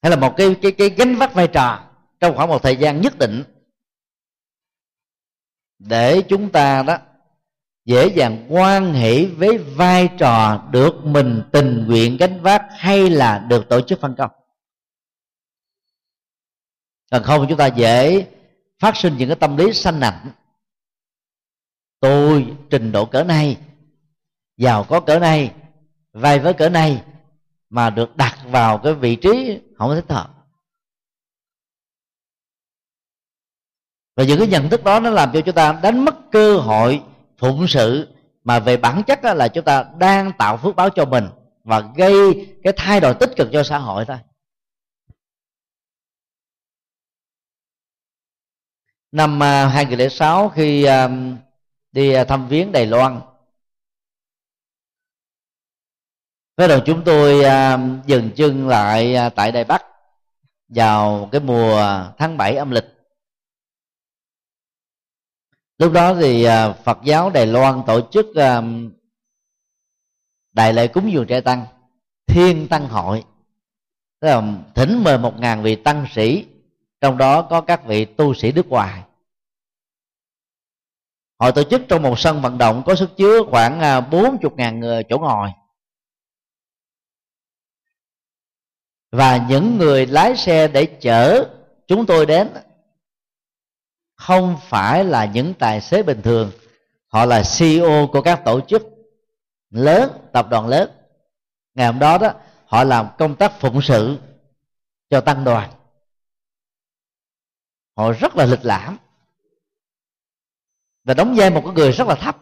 Hay là một cái cái cái gánh vác vai trò trong khoảng một thời gian nhất định, để chúng ta đó dễ dàng quan hệ với vai trò được mình tình nguyện gánh vác hay là được tổ chức phân công. Còn không, chúng ta dễ phát sinh những cái tâm lý sanh nặng. Tôi trình độ cỡ này, giàu có cỡ này, vai với cỡ này mà được đặt vào cái vị trí không thích hợp. Và những cái nhận thức đó nó làm cho chúng ta đánh mất cơ hội phụng sự mà về bản chất là chúng ta đang tạo phước báo cho mình và gây cái thay đổi tích cực cho xã hội thôi. Năm à, 2006 khi à, đi à, thăm viếng Đài Loan với đầu chúng tôi dừng chân lại tại Đài Bắc vào cái mùa tháng 7 âm lịch lúc đó thì à, Phật giáo Đài Loan tổ chức à, đại lễ cúng dường trẻ tăng thiên tăng hội. Tức là thỉnh mời một ngàn vị tăng sĩ trong đó có các vị tu sĩ nước ngoài. Họ tổ chức trong một sân vận động có sức chứa khoảng à, bốn chục ngàn người chỗ ngồi. Và những người lái xe để chở chúng tôi đến không phải là những tài xế bình thường. Họ là CEO của các tổ chức lớn, tập đoàn lớn. Ngày hôm đó đó, họ làm công tác phụng sự cho tăng đoàn. Họ rất là lịch lãm. Và đóng vai một cái người rất là thấp.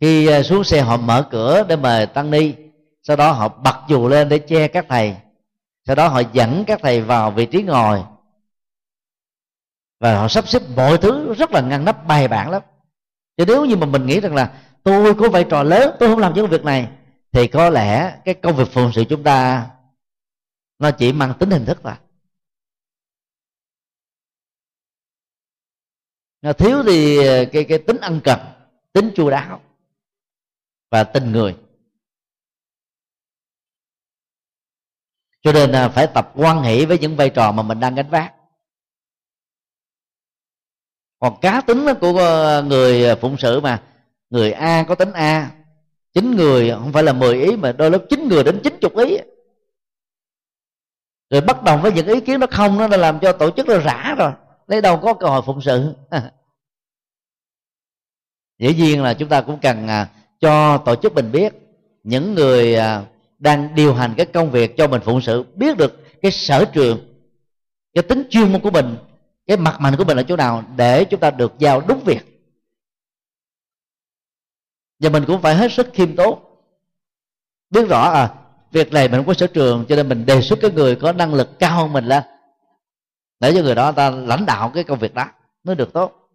Khi à, xuống xe họ mở cửa để mời tăng ni. Sau đó họ bật dù lên để che các thầy. Sau đó họ dẫn các thầy vào vị trí ngồi và họ sắp xếp mọi thứ rất là ngăn nắp, bài bản lắm. Chứ nếu như mà mình nghĩ rằng là tôi có vai trò lớn, tôi không làm những việc này, thì có lẽ cái công việc phụng sự chúng ta nó chỉ mang tính hình thức thôi. Nó thiếu thì ờ, cái cái tính ăn cần, tính chu đáo và tình người. Cho nên ờ, phải tập quan hệ với những vai trò mà mình đang gánh vác còn cá tính của ờ, người ờ, phụng sự mà, người a có tính a, chín người, không phải là 10 ý mà đôi lúc chín người đến chín chục ý. Rồi bất đồng với những ý kiến nó không, nó làm cho tổ chức nó rã rồi, lấy đâu có cơ hội phụng sự. [laughs] Dĩ nhiên là chúng ta cũng cần à, cho tổ chức mình biết những người à, đang điều hành cái công việc cho mình phụng sự, biết được cái sở trường, cái tính chuyên môn của mình cái mặt mạnh của mình ở chỗ nào để chúng ta được giao đúng việc. Và mình cũng phải hết sức khiêm tốn. Biết rõ à việc này mình không có sở trường, cho nên mình đề xuất cái người có năng lực cao hơn mình lên. Để cho người đó ta lãnh đạo cái công việc đó, mới được tốt.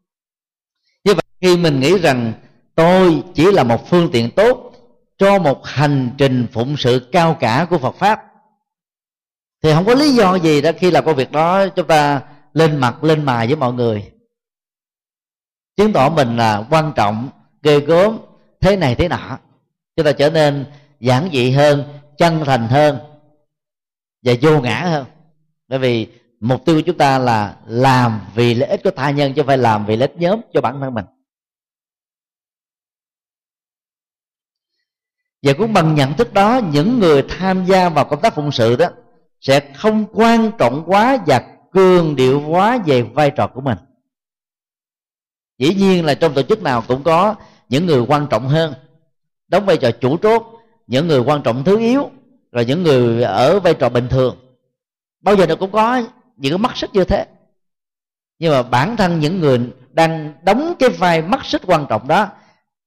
Như vậy, khi mình nghĩ rằng tôi chỉ là một phương tiện tốt cho một hành trình phụng sự cao cả của Phật pháp, thì không có lý do gì đó khi làm công việc đó chúng ta lên mặt, lên mài với mọi người. Chứng tỏ mình là quan trọng, ghê gớm, thế này thế nọ. Chúng ta trở nên giản dị hơn, chân thành hơn và vô ngã hơn. Bởi vì mục tiêu của chúng ta là làm vì lợi ích của tha nhân, chứ không phải làm vì lợi ích nhóm cho bản thân mình. Và cũng bằng nhận thức đó, những người tham gia vào công tác phụng sự đó sẽ không quan trọng quá và cường điệu quá về vai trò của mình. Dĩ nhiên là trong tổ chức nào cũng có những người quan trọng hơn, đóng vai trò chủ chốt, những người quan trọng thứ yếu, rồi những người ở vai trò bình thường. Bao giờ nó cũng có những cái mắt xích như thế. Nhưng mà bản thân những người đang đóng cái vai mắt xích quan trọng đó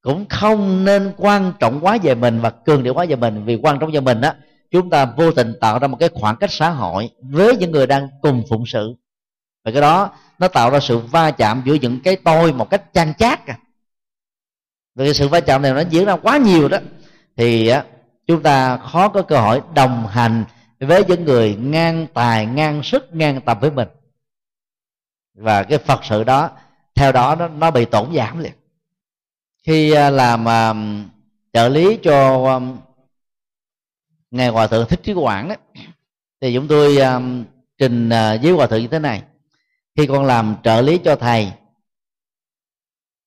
cũng không nên quan trọng quá về mình và cường điệu quá về mình, vì quan trọng về mình đó chúng ta vô tình tạo ra một cái khoảng cách xã hội với những người đang cùng phụng sự. Và cái đó nó tạo ra sự va chạm giữa những cái tôi một cách chan chát à. Vì cái sự va chạm này nó diễn ra quá nhiều đó. Thì chúng ta khó có cơ hội đồng hành với những người ngang tài ngang sức ngang tầm với mình. Và cái phật sự đó theo đó nó, nó bị tổn giảm liền. Khi làm trợ lý cho ngài hòa thượng thích trí quảng ấy, thì chúng tôi à, trình à, với hòa thượng như thế này. Khi con làm trợ lý cho thầy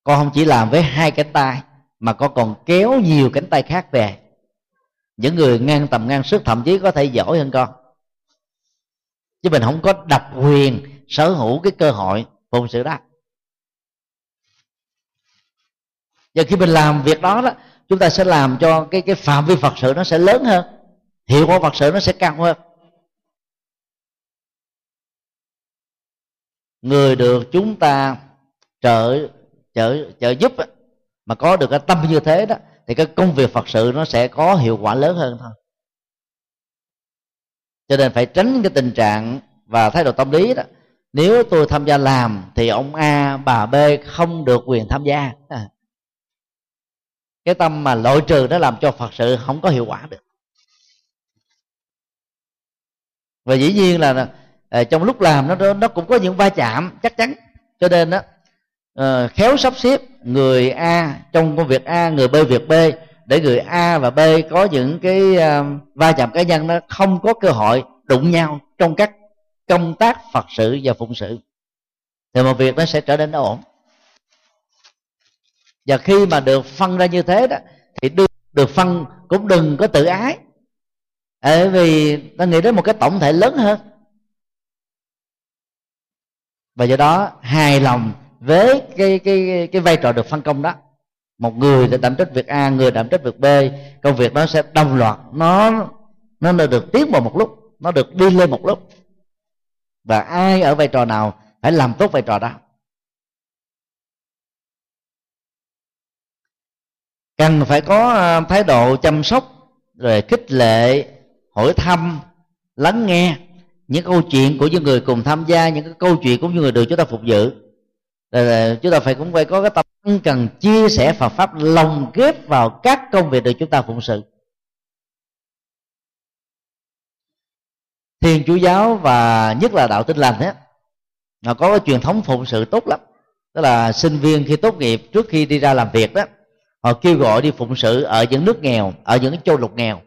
con không chỉ làm với hai cánh tay mà con còn kéo nhiều cánh tay khác về. Những người ngang tầm ngang sức thậm chí có thể giỏi hơn con. Chứ mình không có độc quyền sở hữu cái cơ hội phụng sự đó. Và khi mình làm việc đó đó chúng ta sẽ làm cho cái cái phạm vi phật sự nó sẽ lớn hơn hiệu quả phật sự nó sẽ cao hơn. Người được chúng ta trợ trợ trợ giúp mà có được cái tâm như thế đó, thì cái công việc phật sự nó sẽ có hiệu quả lớn hơn thôi. Cho nên phải tránh cái tình trạng và thái độ tâm lý đó. Nếu tôi tham gia làm thì ông a, bà b không được quyền tham gia. [laughs] Cái tâm mà loại trừ nó làm cho phật sự không có hiệu quả được. Và dĩ nhiên là ờ, trong lúc làm nó nó cũng có những va chạm chắc chắn. Cho nên đó uh, ờ, khéo sắp xếp người a trong công việc a người b việc b để người a và b có những cái uh, va chạm cá nhân nó không có cơ hội đụng nhau trong các công tác phật sự và phụng sự. Thì một việc nó sẽ trở nên ổn. Và khi mà được phân ra như thế đó thì được, được phân cũng đừng có tự ái bởi vì ta nghĩ đến một cái tổng thể lớn hơn. Và do đó, hài lòng với cái cái cái vai trò được phân công đó. Một người để đảm trách việc a, người đảm trách việc b, công việc đó sẽ đồng loạt, nó nó được tiến vào một lúc, nó được đi lên một lúc. Và ai ở vai trò nào phải làm tốt vai trò đó. Cần phải có à, thái độ chăm sóc, rồi khích lệ hỏi thăm, lắng nghe những câu chuyện của những người cùng tham gia, những cái câu chuyện của những người được chúng ta phục vụ rồi chúng ta phải cũng phải có cái tâm cần chia sẻ Phật pháp lồng ghép vào các công việc được chúng ta phụng sự. Thiên chúa giáo và nhất là đạo tinh lành á, nó có cái truyền thống phụng sự tốt lắm. Tức là sinh viên khi tốt nghiệp trước khi đi ra làm việc đó, họ kêu gọi đi phụng sự ở những nước nghèo, ở những châu lục nghèo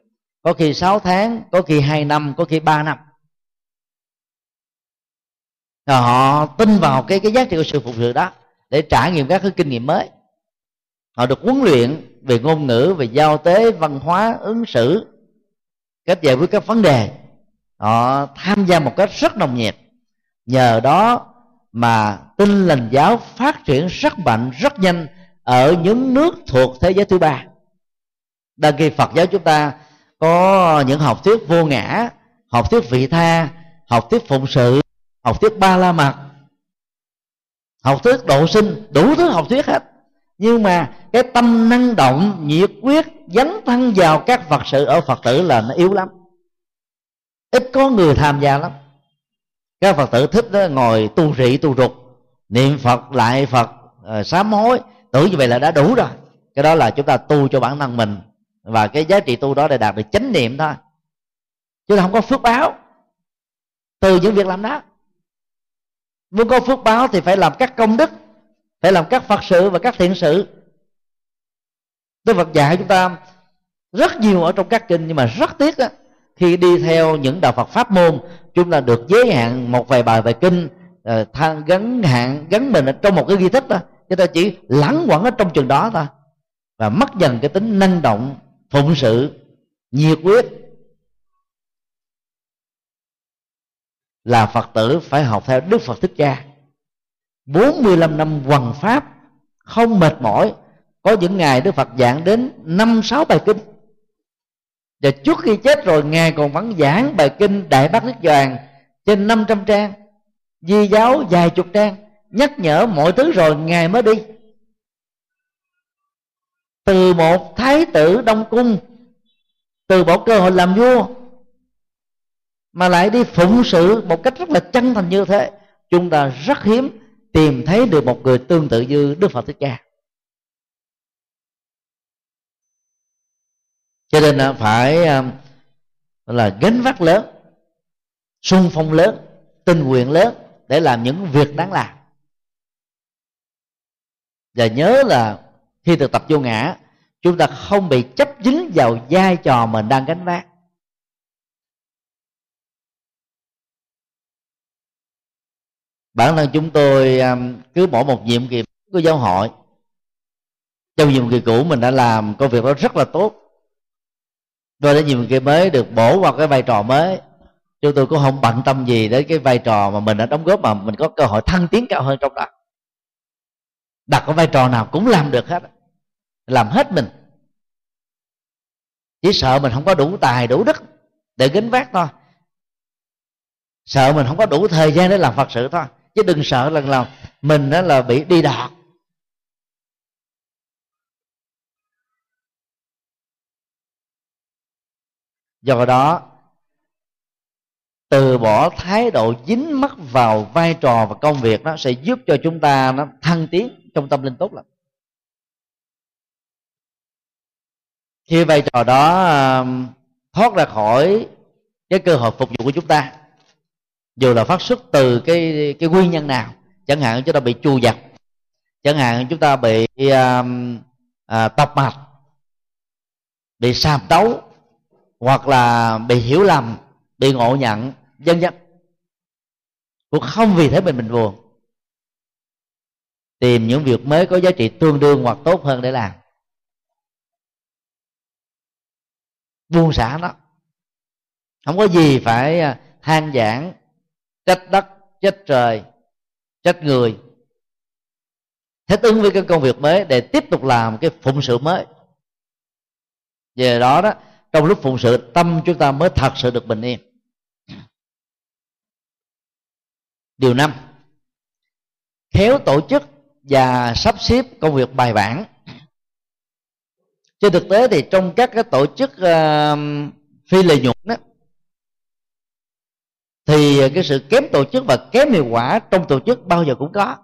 có khi 6 tháng, có khi 2 năm, có khi 3 năm. Rồi họ tin vào cái cái giá trị của sự phục sự đó để trải nghiệm các cái kinh nghiệm mới. Họ được huấn luyện về ngôn ngữ, về giao tế, văn hóa, ứng xử, cách giải quyết các vấn đề. Họ tham gia một cách rất nồng nhiệt. Nhờ đó mà tinh lành giáo phát triển rất mạnh, rất nhanh ở những nước thuộc thế giới thứ ba. Đăng kỳ phật giáo chúng ta có những học thuyết vô ngã học thuyết vị tha học thuyết phụng sự học thuyết ba la mật. Học thuyết độ sinh đủ thứ học thuyết hết. Nhưng mà cái tâm năng động nhiệt quyết dấn thân vào các phật sự ở phật tử là nó yếu lắm. Ít có người tham gia lắm. Các phật tử thích đó, ngồi tu rị tu rục niệm phật lại phật ờ, sám hối. Tưởng như vậy là đã đủ rồi. Cái đó là chúng ta tu cho bản thân mình và cái giá trị tu đó để đạt được chánh niệm thôi. Chứ không có phước báo. Từ những việc làm đó. Muốn có phước báo thì phải làm các công đức phải làm các phật sự và các thiện sự. Đức Phật dạy chúng ta rất nhiều ở trong các kinh nhưng mà rất tiếc đó, khi đi theo những đạo Phật pháp môn chúng ta được giới hạn một vài bài về kinh ờ, thang gắn hạn gắn mình ở trong một cái ghi tích đó. Chúng ta chỉ lẳng quẩn ở trong trường đó thôi. Và mất dần cái tính năng động phụng sự, nhiệt quyết. Là phật tử phải học theo đức phật thích ca. 45 năm hoằng pháp, không mệt mỏi. Có những ngày đức phật giảng đến năm sáu bài kinh. Và trước khi chết rồi, ngài còn vẫn giảng bài kinh đại bác niết bàn trên 500 trang. Di giáo vài chục trang. Nhắc nhở mọi thứ rồi, ngài mới đi từ một thái tử đông cung, từ bỏ cơ hội làm vua, mà lại đi phụng sự một cách rất là chân thành như thế. Chúng ta rất hiếm tìm thấy được một người tương tự như đức phật thích ca. Cho nên là phải um, là gánh vác lớn sung phong lớn, tinh nguyện lớn để làm những việc đáng làm. Và nhớ là khi thực tập vô ngã, chúng ta không bị chấp dính vào vai trò mình đang gánh vác. Bản thân chúng tôi um, cứ mỗi một nhiệm kỳ của giáo hội, trong nhiệm kỳ cũ mình đã làm công việc đó rất là tốt. Rồi đến nhiệm kỳ mới được bổ vào cái vai trò mới, chúng tôi cũng không bận tâm gì đến cái vai trò mà mình đã đóng góp mà mình có cơ hội thăng tiến cao hơn trong đó. Đặt cái vai trò nào cũng làm được hết làm hết mình. Chỉ sợ mình không có đủ tài, đủ đức để gánh vác thôi. Sợ mình không có đủ thời gian để làm phật sự thôi. Chứ đừng sợ lần nào mình đó là bị đi đọt. Do đó, từ bỏ thái độ dính mắc vào vai trò và công việc nó sẽ giúp cho chúng ta nó thăng tiến trong tâm linh tốt lắm khi vai trò đó thoát ra khỏi cái cơ hội phục vụ của chúng ta dù là phát xuất từ cái cái nguyên nhân nào chẳng hạn chúng ta bị chu giặc chẳng hạn chúng ta bị um, à, tập mạch bị sàm đấu hoặc là bị hiểu lầm bị ngộ nhận dân dân cũng không vì thế mình mình buồn. Tìm những việc mới có giá trị tương đương hoặc tốt hơn để làm. Buông xả nó. Không có gì phải à, than giảng, trách đất, trách trời, trách người. Thích ứng với cái công việc mới để tiếp tục làm cái phụng sự mới. Về đó đó, trong lúc phụng sự, tâm chúng ta mới thật sự được bình yên. Điều năm. Khéo tổ chức và sắp xếp công việc bài bản trên thực tế thì trong các cái tổ chức uh, phi lợi nhuận đó thì cái sự kém tổ chức và kém hiệu quả trong tổ chức bao giờ cũng có.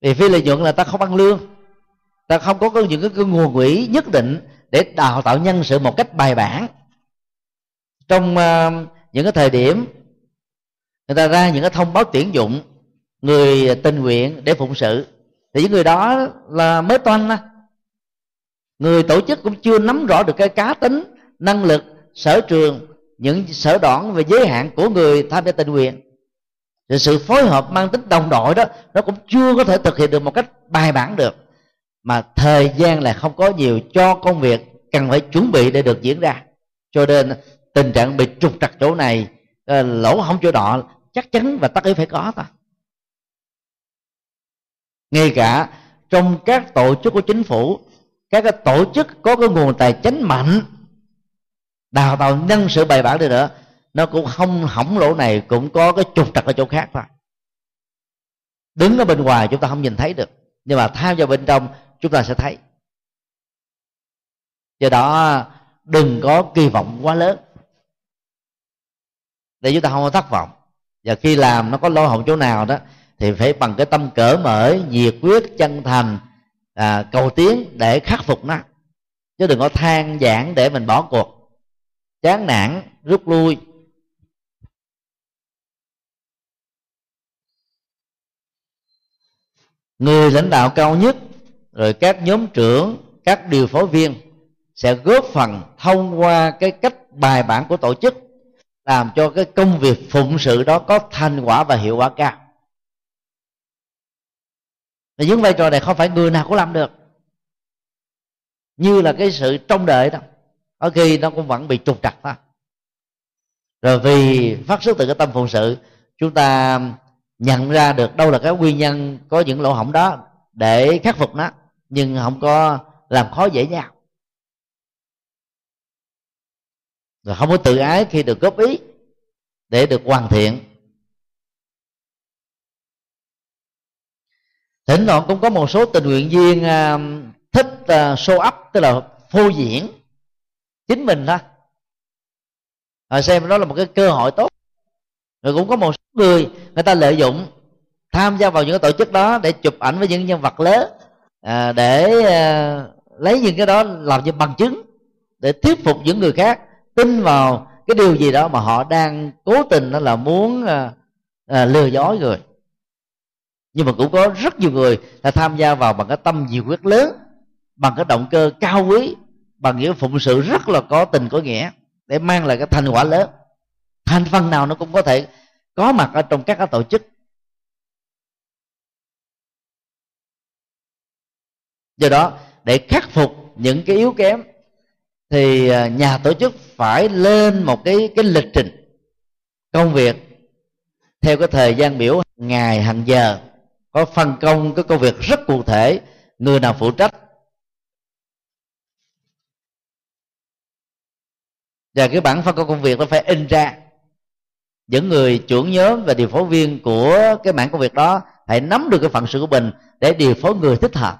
Vì phi lợi nhuận là ta không ăn lương ta không có những cái nguồn quỹ nhất định để đào tạo nhân sự một cách bài bản. Trong uh, những cái thời điểm người ta ra những cái thông báo tuyển dụng người tình nguyện để phụng sự thì những người đó là mới toanh đó người tổ chức cũng chưa nắm rõ được cái cá tính, năng lực, sở trường, những sở đoạn về giới hạn của người tham gia tình nguyện. Thì sự phối hợp mang tính đồng đội đó, nó cũng chưa có thể thực hiện được một cách bài bản được. Mà thời gian là không có nhiều cho công việc cần phải chuẩn bị để được diễn ra. Cho nên tình trạng bị trục trặc chỗ này ờ, lỗ hổng chỗ nọ chắc chắn và tất yếu phải có ta ngay cả trong các tổ chức của chính phủ các cái tổ chức có cái nguồn tài chính mạnh, đào tạo nhân sự bài bản đi nữa, nó cũng không hỏng lỗ này, cũng có cái trục trặc ở chỗ khác thôi. Đứng ở bên ngoài chúng ta không nhìn thấy được, nhưng mà tham vào bên trong chúng ta sẽ thấy. Do đó, đừng có kỳ vọng quá lớn. Để chúng ta không có thất vọng. Và khi làm nó có lỗ hổng chỗ nào đó, thì phải bằng cái tâm cỡ mở, nhiệt quyết chân thành à, cầu tiến để khắc phục nó. Chứ đừng có than giảng để mình bỏ cuộc. Chán nản rút lui. Người lãnh đạo cao nhất rồi các nhóm trưởng các điều phối viên sẽ góp phần thông qua cái cách bài bản của tổ chức làm cho cái công việc phụng sự đó có thành quả và hiệu quả cao và những vai trò này không phải người nào cũng làm được. Như là cái sự trông đợi đó. Ở khi nó cũng vẫn bị trục trặc thôi rồi vì phát xuất từ cái tâm phụng sự, chúng ta nhận ra được đâu là cái nguyên nhân có những lỗ hổng đó để khắc phục nó, nhưng không có làm khó dễ nhau. Rồi không có tự ái khi được góp ý để được hoàn thiện. Thỉnh thoảng cũng có một số tình nguyện viên à, thích à, show up tức là phô diễn chính mình thôi. Rồi xem đó là một cái cơ hội tốt. Rồi cũng có một số người người ta lợi dụng tham gia vào những cái tổ chức đó để chụp ảnh với những nhân vật lớn à, để à, lấy những cái đó làm như bằng chứng để thuyết phục những người khác tin vào cái điều gì đó mà họ đang cố tình đó là muốn à, à, lừa dối người nhưng mà cũng có rất nhiều người là tham gia vào bằng cái tâm nhiều quyết lớn, bằng cái động cơ cao quý, bằng những phụng sự rất là có tình có nghĩa để mang lại cái thành quả lớn. Thành phần nào nó cũng có thể có mặt ở trong các cái tổ chức. Do đó, để khắc phục những cái yếu kém, thì à, nhà tổ chức phải lên một cái cái lịch trình công việc theo cái thời gian biểu ngày hàng giờ có phân công cái công việc rất cụ thể, người nào phụ trách. Và cái bản phân công công việc nó phải in ra. Những người trưởng nhóm và điều phối viên của cái mảng công việc đó hãy nắm được cái phận sự của mình để điều phối người thích hợp.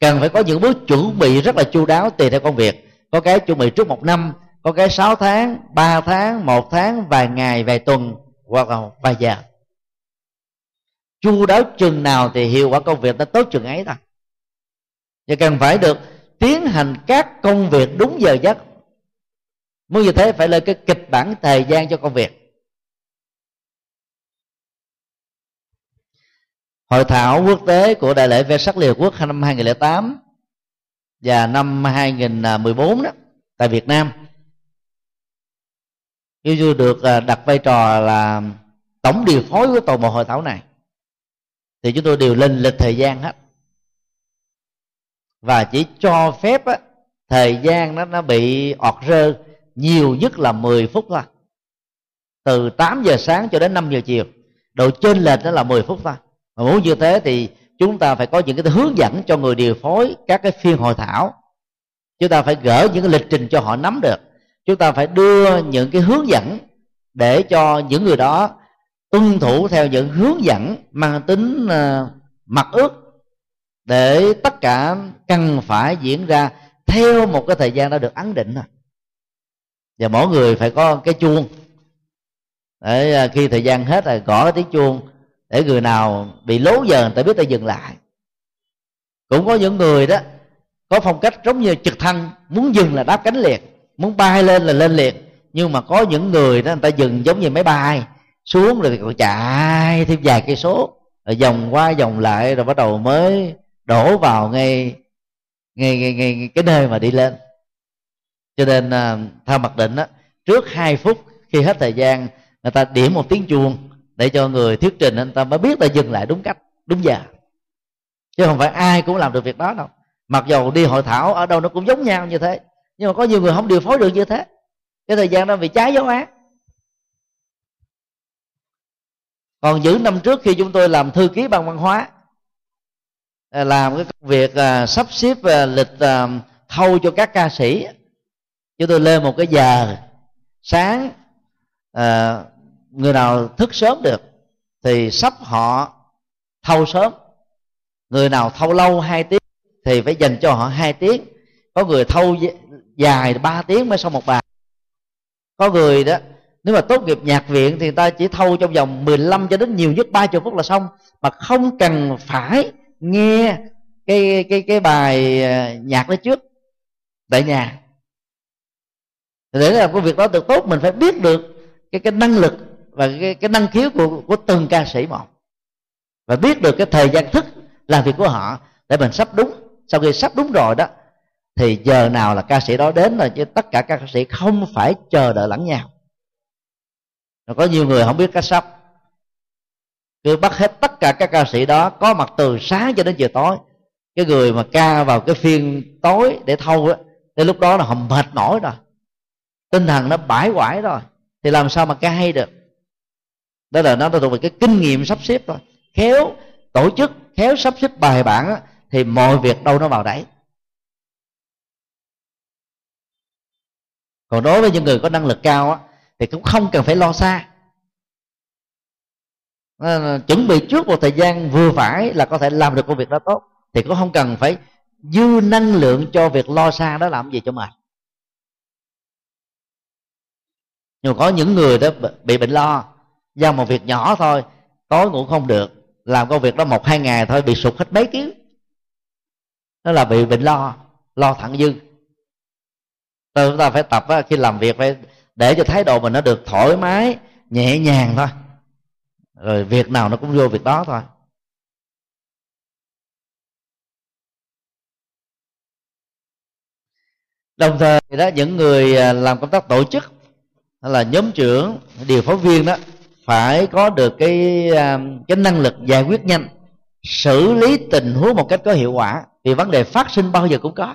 Cần phải có những bước chuẩn bị rất là chu đáo tùy theo công việc. Có cái chuẩn bị trước một năm, có cái sáu tháng, ba tháng, một tháng, vài ngày, vài tuần hoặc là vài giờ chu đáo chừng nào thì hiệu quả công việc nó tốt chừng ấy thôi. Và cần phải được tiến hành các công việc đúng giờ giấc. Muốn như thế phải lên cái kịch bản thời gian cho công việc. Hội thảo quốc tế của Đại lễ Vesak Liên Hợp Quốc năm 2008 và năm 2014 đó, tại Việt Nam. Yêu Du được à, đặt vai trò là tổng điều phối của toàn bộ hội thảo này thì chúng tôi đều lên lịch thời gian hết. Và chỉ cho phép á, thời gian nó nó bị ọt rơ nhiều nhất là 10 phút thôi. Từ 8 giờ sáng cho đến 5 giờ chiều. Độ trên lệch đó là 10 phút thôi. Mà muốn như thế thì chúng ta phải có những cái hướng dẫn cho người điều phối các cái phiên hội thảo. Chúng ta phải gỡ những cái lịch trình cho họ nắm được. Chúng ta phải đưa những cái hướng dẫn để cho những người đó tuân thủ theo những hướng dẫn mang tính mặt mặc ước để tất cả cần phải diễn ra theo một cái thời gian đã được ấn định rồi và mỗi người phải có cái chuông để ờ, khi thời gian hết rồi gõ cái tiếng chuông để người nào bị lố giờ người ta biết ta dừng lại. Cũng có những người đó có phong cách giống như trực thăng, muốn dừng là đáp cánh liệt muốn bay lên là lên liệt nhưng mà có những người đó người ta dừng giống như máy bay xuống rồi thì còn chạy thêm vài cây số. Rồi vòng qua vòng lại rồi bắt đầu mới đổ vào ngay ngay ngay, ngay cái nơi mà đi lên. Cho nên à, theo mặc định đó trước 2 phút khi hết thời gian người ta điểm một tiếng chuông để cho người thuyết trình anh ta mới biết là dừng lại đúng cách đúng giờ. Chứ không phải ai cũng làm được việc đó đâu. Mặc dù đi hội thảo ở đâu nó cũng giống nhau như thế nhưng mà có nhiều người không điều phối được như thế. Cái thời gian đó bị trái dấu án còn những năm trước khi chúng tôi làm thư ký ban văn hóa à, làm cái công việc à, sắp xếp à, lịch à, thâu cho các ca sĩ chúng tôi lên một cái giờ sáng à, người nào thức sớm được thì sắp họ thâu sớm. Người nào thâu lâu hai tiếng thì phải dành cho họ hai tiếng. Có người thâu dài ba tiếng mới xong một bài. Có người đó nếu mà tốt nghiệp nhạc viện thì người ta chỉ thâu trong vòng 15 cho đến nhiều nhất 30 phút là xong. Mà không cần phải nghe cái cái cái bài ờ, nhạc đó trước. Tại nhà. Để làm cái việc đó được tốt, mình phải biết được cái cái năng lực và cái cái năng khiếu của của từng ca sĩ một và biết được cái thời gian thức làm việc của họ để mình sắp đúng. Sau khi sắp đúng rồi đó, thì giờ nào là ca sĩ đó đến rồi, chứ tất cả các ca sĩ không phải chờ đợi lẫn nhau rồi có nhiều người không biết cách sắp cứ bắt hết tất cả các ca sĩ đó có mặt từ sáng cho đến chiều tối. Cái người mà ca vào cái phiên tối để thâu á thì lúc đó là họ mệt mỏi rồi. Tinh thần nó bãi quải rồi. Thì làm sao mà ca hay được? Đó là nó thuộc về cái kinh nghiệm sắp xếp thôi. Khéo tổ chức khéo sắp xếp bài bản á, thì mọi việc đâu nó vào đấy. Còn đối với những người có năng lực cao á, thì cũng không cần phải lo xa. À, chuẩn bị trước một thời gian vừa phải là có thể làm được công việc đó tốt thì cũng không cần phải dư năng lượng cho việc lo xa đó làm gì cho mệt. Nhưng có những người đó bị bệnh lo do một việc nhỏ thôi tối ngủ không được làm công việc đó một hai ngày thôi bị sụt hết mấy ký. Đó là bị bệnh lo lo thẳng dư. Chúng ta phải tập khi làm việc phải để cho thái độ mình nó được thoải mái, nhẹ nhàng thôi. Rồi việc nào nó cũng vô việc đó thôi. Đồng thời đó, những người à, làm công tác tổ chức hay là nhóm trưởng, điều phối viên đó, phải có được cái à, cái năng lực giải quyết nhanh, xử lý tình huống một cách có hiệu quả. Vì vấn đề phát sinh bao giờ cũng có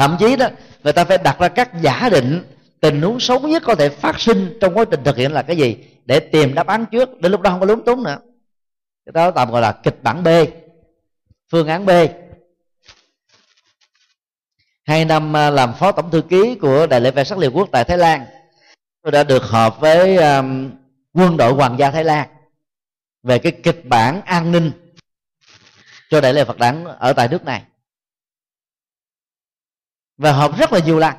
thậm chí đó người ta phải đặt ra các giả định tình huống xấu nhất có thể phát sinh trong quá trình thực hiện là cái gì? Để tìm đáp án trước đến lúc đó không có lúng túng nữa. Cái đó tạm gọi là kịch bản b phương án b. Hai năm à, làm phó tổng thư ký của đại lễ về sắc liên quốc tại thái lan tôi đã được họp với um, quân đội hoàng gia thái lan về cái kịch bản an ninh cho đại lễ phật đản ở tại nước này và họp rất là nhiều lần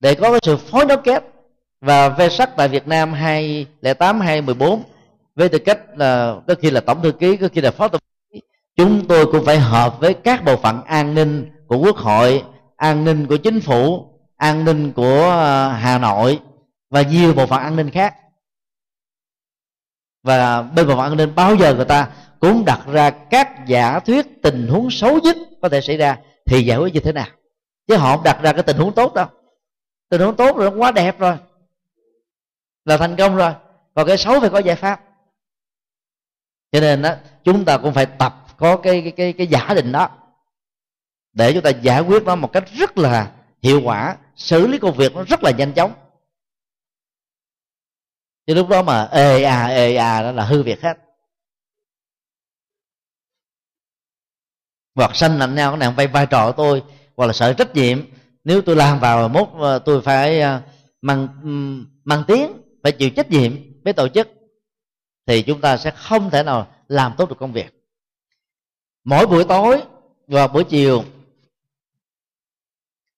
để có cái sự phối nối kép. Và ve sắc tại Việt Nam 2008 2014 với tư cách là, có khi là tổng thư ký, có khi là phó tổng thư ký, chúng tôi cũng phải hợp với các bộ phận an ninh của quốc hội, an ninh của chính phủ, an ninh của ờ, hà nội và nhiều bộ phận an ninh khác. Và bên bộ phận an ninh bao giờ người ta cũng đặt ra các giả thuyết tình huống xấu nhất có thể xảy ra thì giải quyết như thế nào chứ họ không đặt ra cái tình huống tốt đâu. Tình huống tốt rồi nó quá đẹp rồi. Là thành công rồi. Còn cái xấu phải có giải pháp. Cho nên đó chúng ta cũng phải tập có cái cái cái, cái giả định đó. Để chúng ta giải quyết nó một cách rất là hiệu quả xử lý công việc nó rất là nhanh chóng. Chứ lúc đó mà ê à ê à đó là hư việc hết. Hoặc sanh làm nhau cái này không phải vai trò của tôi hoặc là sợ trách nhiệm. Nếu tôi làm vào mốt ờ, tôi phải ờ, mang mang tiếng, phải chịu trách nhiệm với tổ chức, thì chúng ta sẽ không thể nào làm tốt được công việc. Mỗi buổi tối và buổi chiều,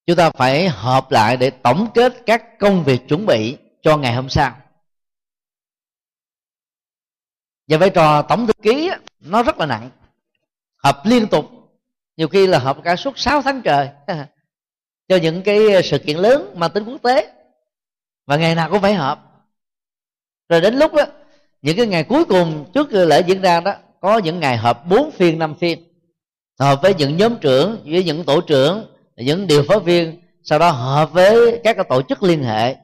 chúng ta phải họp lại để tổng kết các công việc chuẩn bị cho ngày hôm sau. Và vai trò tổng thư ký nó rất là nặng. Họp liên tục nhiều khi là họp cả suốt 6 tháng trời. [laughs] Cho những cái ờ, sự kiện lớn mang tính quốc tế. Và ngày nào cũng phải họp. Rồi đến lúc đó, những cái ngày cuối cùng trước lễ diễn ra đó, có những ngày họp bốn phiên, năm phiên. Họp với những nhóm trưởng, với những tổ trưởng, những điều phối viên. Sau đó hợp với các tổ chức liên hệ.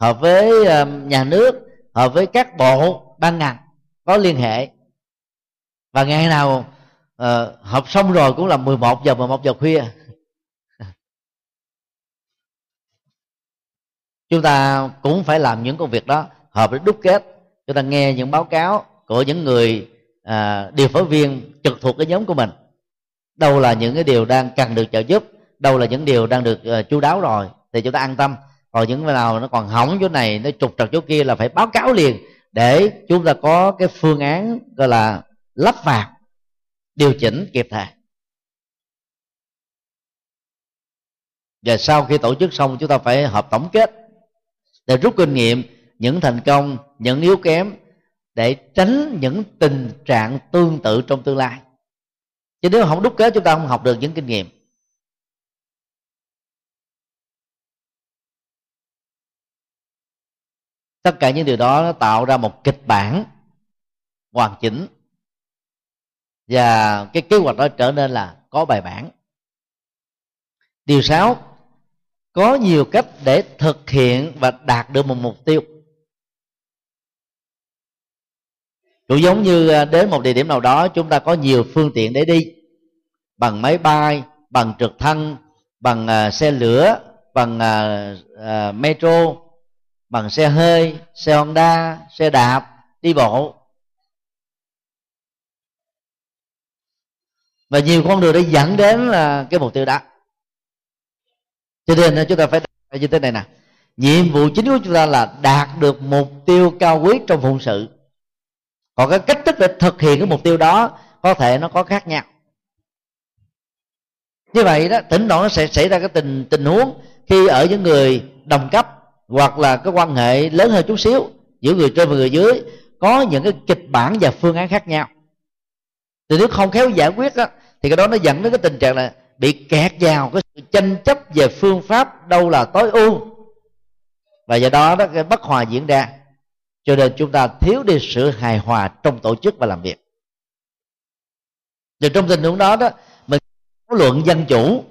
Hợp với ờ, nhà nước hợp với các bộ, ban ngành có liên hệ. Và ngày nào à, học xong rồi cũng là 11 giờ 11 giờ khuya. Chúng ta cũng phải làm những công việc đó hợp với đúc kết. Chúng ta nghe những báo cáo của những người à, điều phối viên trực thuộc cái nhóm của mình. Đâu là những cái điều đang cần được trợ giúp đâu là những điều đang được ờ, uh, chú đáo rồi thì chúng ta an tâm. Còn những cái nào nó còn hỏng chỗ này nó trục trặc chỗ kia là phải báo cáo liền để chúng ta có cái phương án gọi là lắp vào điều chỉnh kịp thời. Và sau khi tổ chức xong, chúng ta phải họp tổng kết để rút kinh nghiệm, những thành công, những yếu kém, để tránh những tình trạng tương tự trong tương lai. Chứ nếu không đúc kết, chúng ta không học được những kinh nghiệm. Tất cả những điều đó nó tạo ra một kịch bản hoàn chỉnh và cái kế hoạch đó trở nên là có bài bản. Điều sáu có nhiều cách để thực hiện và đạt được một mục tiêu. Cũng giống như à, đến một địa điểm nào đó chúng ta có nhiều phương tiện để đi. Bằng máy bay bằng trực thăng bằng uh, xe lửa bằng uh, uh, metro bằng xe hơi xe honda xe đạp đi bộ. Và nhiều con đường để dẫn đến là cái mục tiêu đó. Cho nên chúng ta phải như thế này nè. Nhiệm vụ chính của chúng ta là đạt được mục tiêu cao quý trong phụng sự. Còn cái cách thức để thực hiện cái mục tiêu đó có thể nó có khác nhau. Như vậy đó thỉnh thoảng nó sẽ xảy ra cái tình tình huống khi ở những người đồng cấp hoặc là cái quan hệ lớn hơn chút xíu giữa người trên và người dưới có những cái kịch bản và phương án khác nhau. Thì nếu không khéo giải quyết đó, thì cái đó nó dẫn đến cái tình trạng là bị kẹt vào cái sự tranh chấp về phương pháp đâu là tối ưu. Và do đó đó, cái bất hòa diễn ra. Cho nên chúng ta thiếu đi sự hài hòa trong tổ chức và làm việc. Và trong tình huống đó đó, mình có luận dân chủ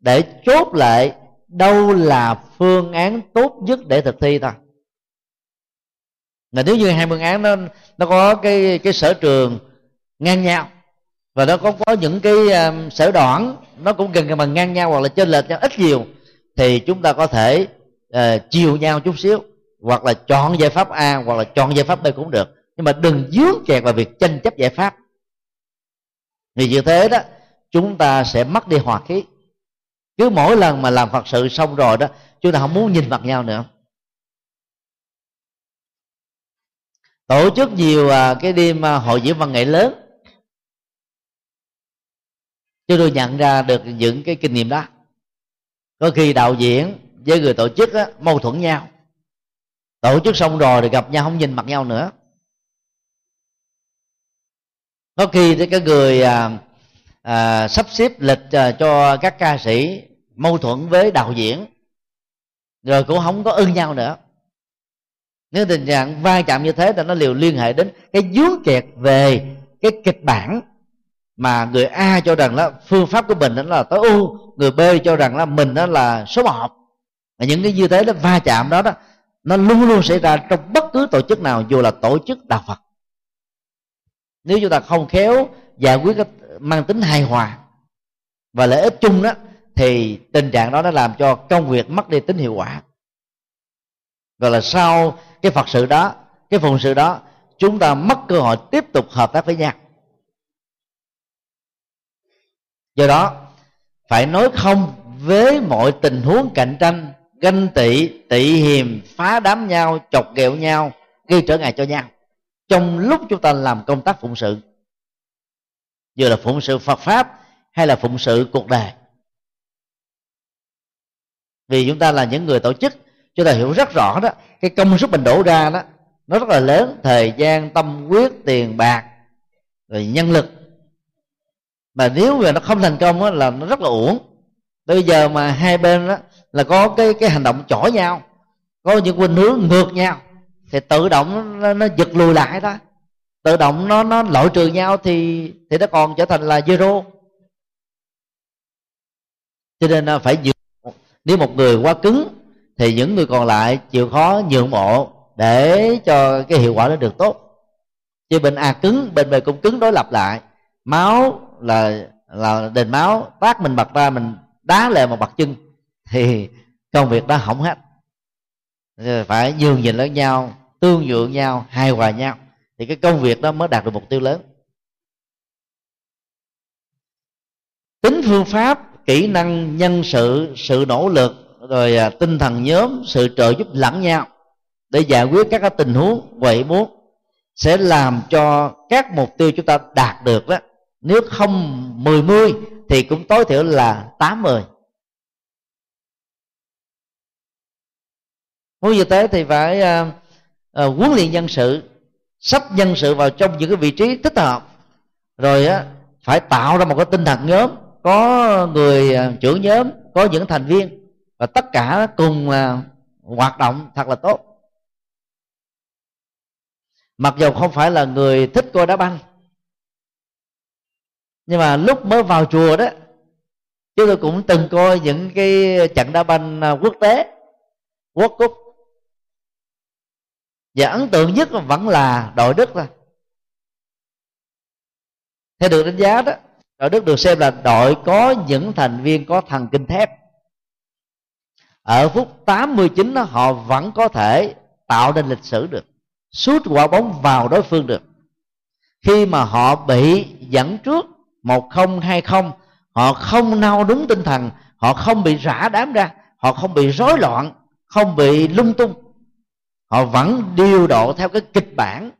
để chốt lại đâu là phương án tốt nhất để thực thi thôi. Là nếu như hai phương án nó nó có cái cái sở trường ngang nhau và nó có có những cái à, um, sở đoạn nó cũng gần gần bằng ngang nhau hoặc là trên lệch nhau ít nhiều thì chúng ta có thể uh, chiều nhau chút xíu hoặc là chọn giải pháp A hoặc là chọn giải pháp B cũng được. Nhưng mà đừng dướng kẹt vào việc tranh chấp giải pháp. Vì như thế đó chúng ta sẽ mất đi hòa khí. Cứ mỗi lần mà làm phật sự xong rồi đó chúng ta không muốn nhìn mặt nhau nữa. Tổ chức nhiều à, cái đêm hội diễn văn nghệ lớn chúng tôi nhận ra được những cái kinh nghiệm đó. Có khi đạo diễn với người tổ chức á, mâu thuẫn nhau. Tổ chức xong rồi thì gặp nhau không nhìn mặt nhau nữa. Có khi cái người à, à, sắp xếp lịch à, cho các ca sĩ mâu thuẫn với đạo diễn rồi cũng không có ưng nhau nữa. Nếu tình trạng va chạm như thế thì nó liều liên hệ đến cái dướng kẹt về cái kịch bản mà người A cho rằng là phương pháp của mình đó là tối ưu, người B cho rằng là mình đó là số một. Và những cái như thế đó, va chạm đó đó, nó luôn luôn xảy ra trong bất cứ tổ chức nào, dù là tổ chức đạo Phật. Nếu chúng ta không khéo giải quyết cái mang tính hài hòa và lợi ích chung đó, thì tình trạng đó nó làm cho công việc mất đi tính hiệu quả. Và là sau cái phật sự đó, cái phụng sự đó, chúng ta mất cơ hội tiếp tục hợp tác với nhau. Do đó phải nói không với mọi tình huống cạnh tranh ganh tị tị hiềm phá đám nhau chọc ghẹo nhau gây trở ngại cho nhau. Trong lúc chúng ta làm công tác phụng sự vừa là phụng sự phật pháp hay là phụng sự cuộc đời vì chúng ta là những người tổ chức chúng ta hiểu rất rõ đó cái công sức mình đổ ra đó nó rất là lớn thời gian tâm quyết, tiền bạc rồi nhân lực mà nếu mà nó không thành công á là nó rất là uổng. Bây giờ mà hai bên đó là có cái cái hành động chỏ nhau có những khuynh hướng ngược nhau thì tự động nó, nó giật lùi lại đó. Tự động nó nó loại trừ nhau thì thì nó còn trở thành là zero. Cho nên phải nhượng nếu một người quá cứng thì những người còn lại chịu khó nhượng bộ để cho cái hiệu quả nó được tốt. Chứ bên a cứng bên b cũng cứng đối lập lại. Máu là là đền máu, tát mình bật ra, mình đá lệ một bật chân, thì công việc đó hỏng hết. Phải nhường nhìn lẫn nhau, tương nhượng nhau, hài hòa nhau, thì cái công việc đó mới đạt được mục tiêu lớn. Tính phương pháp, kỹ năng, nhân sự sự nỗ lực, rồi à, tinh thần nhóm, sự trợ giúp lẫn nhau để giải quyết các cái tình huống, quậy muốn sẽ làm cho các mục tiêu chúng ta đạt được đó nếu không mười mươi thì cũng tối thiểu là tám mươi. Muốn như thế thì phải uh, uh, huấn luyện nhân sự sắp nhân sự vào trong những cái vị trí thích hợp. Rồi á phải tạo ra một cái tinh thần nhóm có người uh, trưởng nhóm có những thành viên và tất cả cùng uh, hoạt động thật là tốt. Mặc dù không phải là người thích coi đá banh nhưng mà lúc mới vào chùa đó chúng tôi cũng từng coi những cái trận đá banh à, quốc tế quốc cúp và ấn tượng nhất vẫn là đội đức thôi. Theo được đánh giá đó đội đức được xem là đội có những thành viên có thần kinh thép. Ở phút 89 đó, họ vẫn có thể tạo nên lịch sử được sút quả bóng vào đối phương được. Khi mà họ bị dẫn trước một không hai không, họ không nao đúng tinh thần, họ không bị rã đám ra, họ không bị rối loạn, không bị lung tung. Họ vẫn điều độ theo cái kịch bản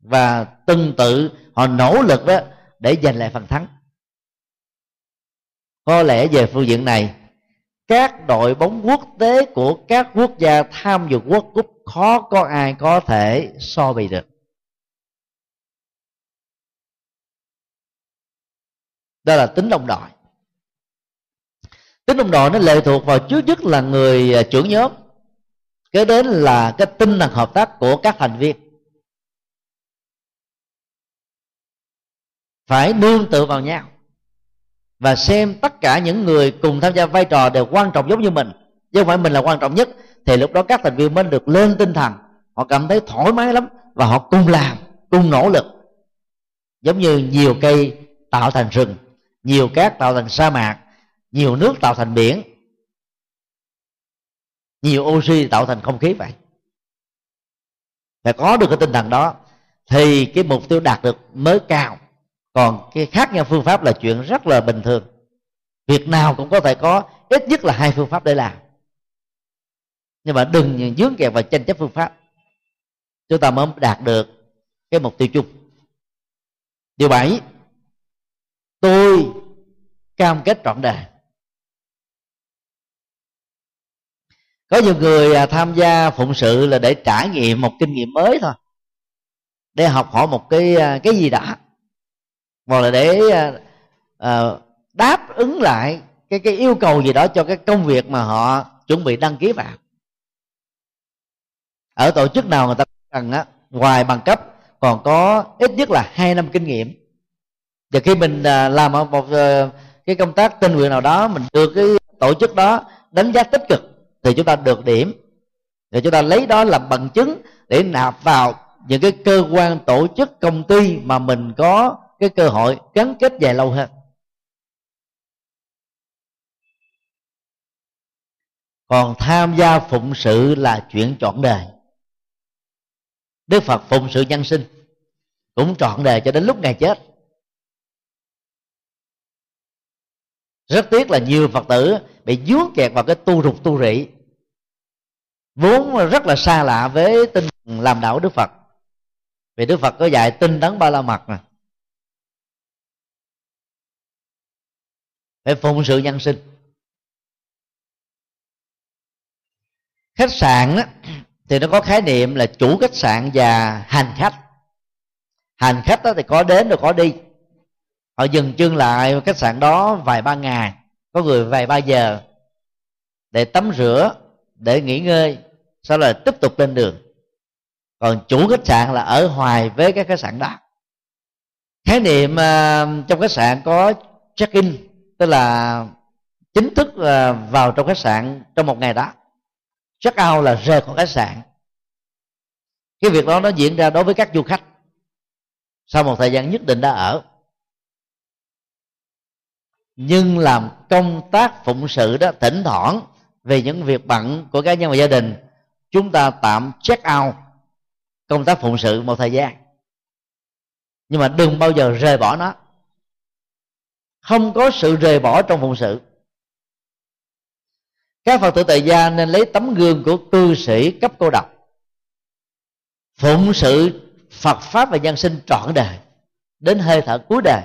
và từng tự họ nỗ lực đó để giành lại phần thắng. Có lẽ về phương diện này, các đội bóng quốc tế của các quốc gia tham dự quốc cúp khó có ai có thể so bì được. Đó là tính đồng đội. Tính đồng đội nó lệ thuộc vào trước nhất là người à, trưởng nhóm. Kế đến là cái tinh thần hợp tác của các thành viên. Phải nương tựa vào nhau và xem tất cả những người cùng tham gia vai trò đều quan trọng giống như mình. Chứ không phải mình là quan trọng nhất, thì lúc đó các thành viên mới được lên tinh thần. Họ cảm thấy thoải mái lắm và họ cùng làm, cùng nỗ lực. Giống như nhiều cây tạo thành rừng nhiều cát tạo thành sa mạc, nhiều nước tạo thành biển, nhiều oxy tạo thành không khí vậy. Phải có được cái tinh thần đó, thì cái mục tiêu đạt được mới cao. Còn cái khác nhau phương pháp là chuyện rất là bình thường. Việc nào cũng có thể có, ít nhất là hai phương pháp để làm. Nhưng mà đừng dướng kẹt vào tranh chấp phương pháp. Chúng ta mới đạt được cái mục tiêu chung. Điều bảy tôi cam kết trọn đời. Có nhiều người à, tham gia phụng sự là để trải nghiệm một kinh nghiệm mới thôi để học hỏi một cái à, cái gì đã hoặc là để uh, đáp ứng lại cái cái yêu cầu gì đó cho cái công việc mà họ chuẩn bị đăng ký vào. Ở tổ chức nào người ta cần á ngoài bằng cấp còn có ít nhất là hai năm kinh nghiệm và khi mình à, làm một ờ, cái công tác tình nguyện nào đó, mình được cái tổ chức đó đánh giá tích cực, thì chúng ta được điểm. Thì chúng ta lấy đó làm bằng chứng để nạp vào những cái cơ quan tổ chức, công ty mà mình có cái cơ hội gắn kết dài lâu hơn. Còn tham gia phụng sự là chuyện trọn đời. Đức phật phụng sự nhân sinh cũng trọn đời cho đến lúc ngày chết. Rất tiếc là nhiều phật tử bị dướng kẹt vào cái tu rục tu rị vốn rất là xa lạ với tinh làm đạo đức phật. Vì đức phật có dạy tinh tấn ba la mật mà phải phụng sự nhân sinh. Khách sạn đó, thì nó có khái niệm là chủ khách sạn và hành khách. Hành khách đó thì có đến rồi có đi họ dừng chân lại khách sạn đó vài ba ngày. Có người vài ba giờ để tắm rửa để nghỉ ngơi sau đó tiếp tục lên đường. Còn chủ khách sạn là ở hoài với các khách sạn đó. Khái niệm uh, trong khách sạn có check in tức là chính thức uh, vào trong khách sạn trong một ngày đó. Check out là rời khỏi khách sạn. Cái việc đó nó diễn ra đối với các du khách sau một thời gian nhất định đã ở nhưng làm công tác phụng sự đó thỉnh thoảng về những việc bận của cá nhân và gia đình, chúng ta tạm check out công tác phụng sự một thời gian. Nhưng mà đừng bao giờ rời bỏ nó. Không có sự rời bỏ trong phụng sự. Các phật tử tại gia nên lấy tấm gương của cư sĩ cấp cô độc. Phụng sự phật pháp và nhân sinh trọn đời, đến hơi thở cuối đời.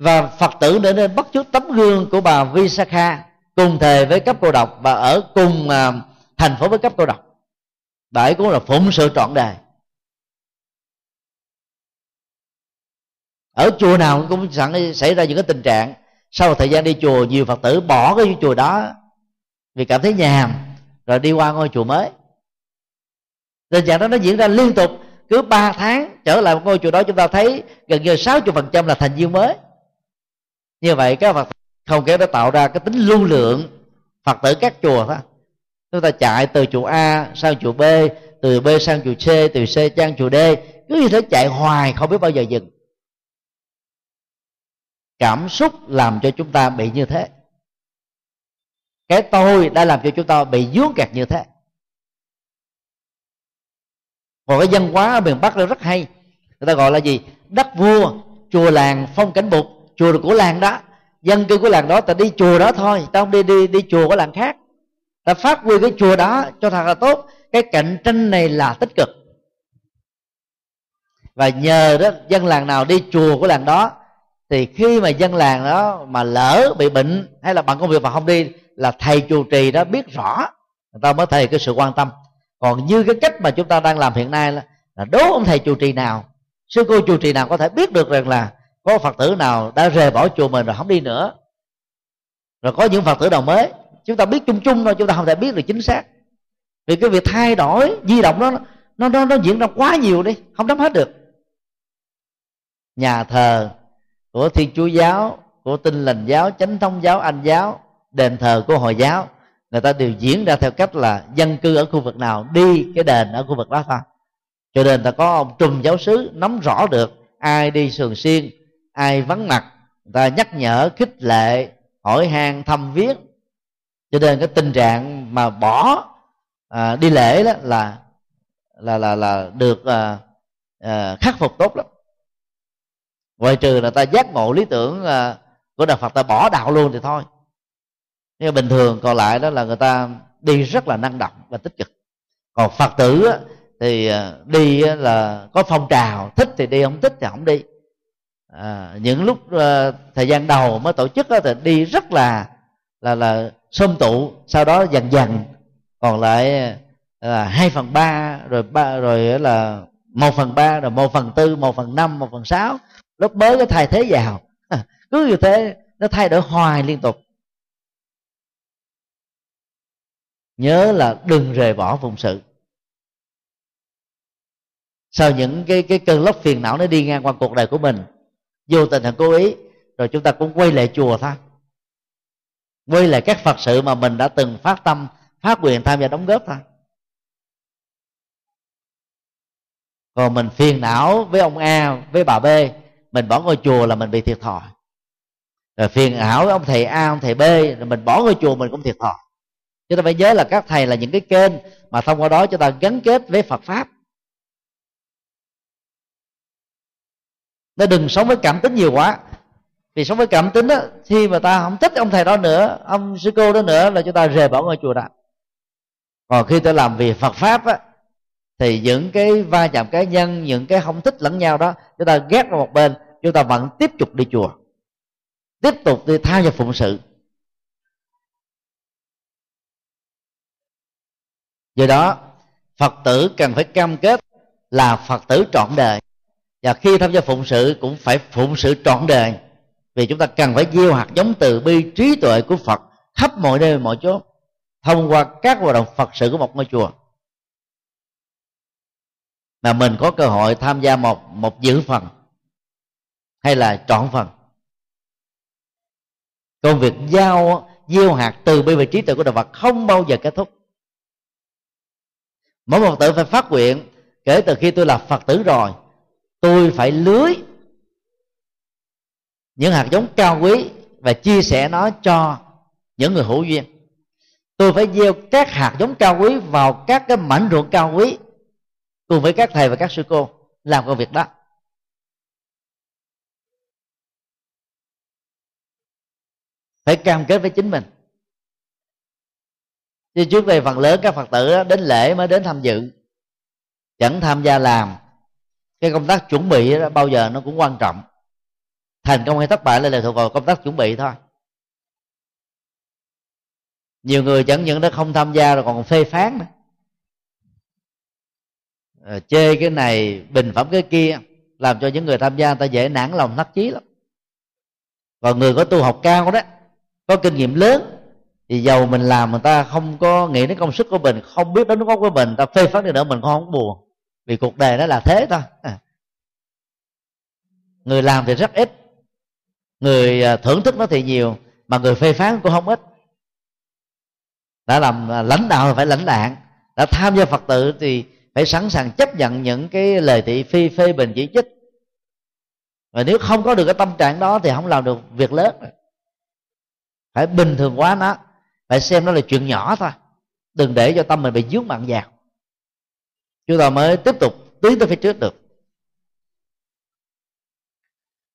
Và phật tử đã nên bắt chước tấm gương của bà Visakha cùng thề với cấp cô độc và ở cùng uh, thành phố với cấp cô độc. Bà ấy cũng là phụng sự trọn đời. Ở chùa nào cũng sẵn xảy ra những cái tình trạng sau một thời gian đi chùa nhiều phật tử bỏ cái chùa đó vì cảm thấy nhàm rồi đi qua ngôi chùa mới. Tình trạng đó nó diễn ra liên tục cứ 3 tháng trở lại một ngôi chùa đó chúng ta thấy gần như 60 phần trăm là thành viên mới như vậy các phật không kéo đã tạo ra cái tính lưu lượng phật tử các chùa đó. Chúng ta chạy từ chùa A sang chùa B, từ B sang chùa C, từ C sang chùa D. Cứ như thế chạy hoài không biết bao giờ dừng. Cảm xúc làm cho chúng ta bị như thế. Cái tôi đã làm cho chúng ta bị dướng kẹt như thế. Còn cái văn hóa ở miền bắc rất hay. Người ta gọi là gì? Đất vua, chùa làng, phong cảnh bục chùa của làng đó. Dân cư của làng đó ta đi chùa đó thôi ta không đi đi đi chùa của làng khác. Ta phát huy cái chùa đó cho thật là tốt. Cái cạnh tranh này là tích cực. Và nhờ đó dân làng nào đi chùa của làng đó thì khi mà dân làng đó mà lỡ bị bệnh hay là bằng công việc mà không đi là thầy chủ trì đó biết rõ người ta mới thầy cái sự quan tâm. Còn như cái cách mà chúng ta đang làm hiện nay là, là đố ông thầy chủ trì nào sư cô chủ trì nào có thể biết được rằng là có phật tử nào đã rời bỏ chùa mình rồi không đi nữa? Rồi có những phật tử nào mới? Chúng ta biết chung chung thôi, chúng ta không thể biết được chính xác. Vì cái việc thay đổi, di động đó nó nó nó diễn ra quá nhiều đi, không nắm hết được. Nhà thờ của thiên chúa giáo, của tinh lành giáo, chánh thông giáo, anh giáo, đền thờ của hồi giáo, người ta đều diễn ra theo cách là dân cư ở khu vực nào, đi cái đền ở khu vực đó thôi. Cho nên ta có ông trùm giáo sứ nắm rõ được, ai đi sườn xiên ai vắng mặt người ta nhắc nhở khích lệ hỏi han thăm viết cho nên cái tình trạng mà bỏ à, đi lễ đó là là là là được à, à, khắc phục tốt lắm. Ngoài trừ là ta giác ngộ lý tưởng à, của đạo phật ta bỏ đạo luôn thì thôi. Nhưng bình thường còn lại đó là người ta đi rất là năng động và tích cực. Còn phật tử á, thì à, đi là có phong trào thích thì đi không thích thì không đi à, những lúc uh, thời gian đầu mới tổ chức đó, thì đi rất là là là xôm tụ sau đó dần dần. Còn lại là hai phần ba rồi ba rồi là một phần ba rồi một phần tư một phần năm một phần sáu. Lớp mới cái thay thế vào. [laughs] Cứ như thế nó thay đổi hoài liên tục. Nhớ là đừng rời bỏ phụng sự. Sau những cái cái cơn lốc phiền não nó đi ngang qua cuộc đời của mình vô tình hay cố ý. Rồi chúng ta cũng quay lại chùa thôi. Quay lại các phật sự mà mình đã từng phát tâm, phát quyền tham gia đóng góp thôi. Còn mình phiền não với ông a, với bà b, mình bỏ ngôi chùa là mình bị thiệt thòi. Rồi phiền não với ông thầy a, ông thầy b, rồi mình bỏ ngôi chùa mình cũng thiệt thòi. Chúng ta phải nhớ là các thầy là những cái kênh mà thông qua đó chúng ta gắn kết với phật pháp. Ta đừng sống với cảm tính nhiều quá. Vì sống với cảm tính đó khi mà ta không thích ông thầy đó nữa, ông sư cô đó nữa là chúng ta rời bỏ ngôi chùa đó. Còn khi ta làm việc phật pháp á, thì những cái va chạm cá nhân, những cái không thích lẫn nhau đó, chúng ta ghét vào một bên, chúng ta vẫn tiếp tục đi chùa. Tiếp tục đi tham gia phụng sự. Do đó, phật tử cần phải cam kết là phật tử trọn đời và khi tham gia phụng sự cũng phải phụng sự trọn đời. Vì chúng ta cần phải gieo hạt giống từ bi trí tuệ của phật khắp mọi nơi, mọi chỗ thông qua các hoạt động phật sự của một ngôi chùa. Mà mình có cơ hội tham gia một một dự phần, hay là trọn phần. Công việc giao, gieo hạt từ bi và trí tuệ của đạo Phật không bao giờ kết thúc. Mỗi một tử phải phát nguyện kể từ khi tôi là phật tử rồi tôi phải lưới những hạt giống cao quý và chia sẻ nó cho những người hữu duyên. Tôi phải gieo các hạt giống cao quý vào các cái mảnh ruộng cao quý cùng với các thầy và các sư cô làm công việc đó. Phải cam kết với chính mình. Chứ trước đây phần lớn các phật tử đến lễ mới đến tham dự, chẳng tham gia làm cái công tác chuẩn bị đó bao giờ nó cũng quan trọng. Thành công hay thất bại là lệ thuộc vào công tác chuẩn bị thôi. Nhiều người chẳng những nó không tham gia rồi còn phê phán nữa. À, chê cái này bình phẩm cái kia làm cho những người tham gia người ta dễ nản lòng thắt chí lắm. Còn người có tu học cao đó có kinh nghiệm lớn thì dầu mình làm người ta không có nghĩ đến công sức của mình không biết đến đóng của mình ta phê phán đi nữa mình cũng không buồn vì cuộc đời nó là thế thôi. À. Người làm thì rất ít. Người à, thưởng thức nó thì nhiều, mà người phê phán cũng không ít. Đã làm à, lãnh đạo phải lãnh đạn. Đã tham gia phật tử thì phải sẵn sàng chấp nhận những cái lời thị phi, phê bình chỉ trích. Và nếu không có được cái tâm trạng đó thì không làm được việc lớn. Phải bình thường quá nó. Phải xem nó là chuyện nhỏ thôi. Đừng để cho tâm mình bị dướng mặn vào chúng ta mới tiếp tục tiến tới phía trước được.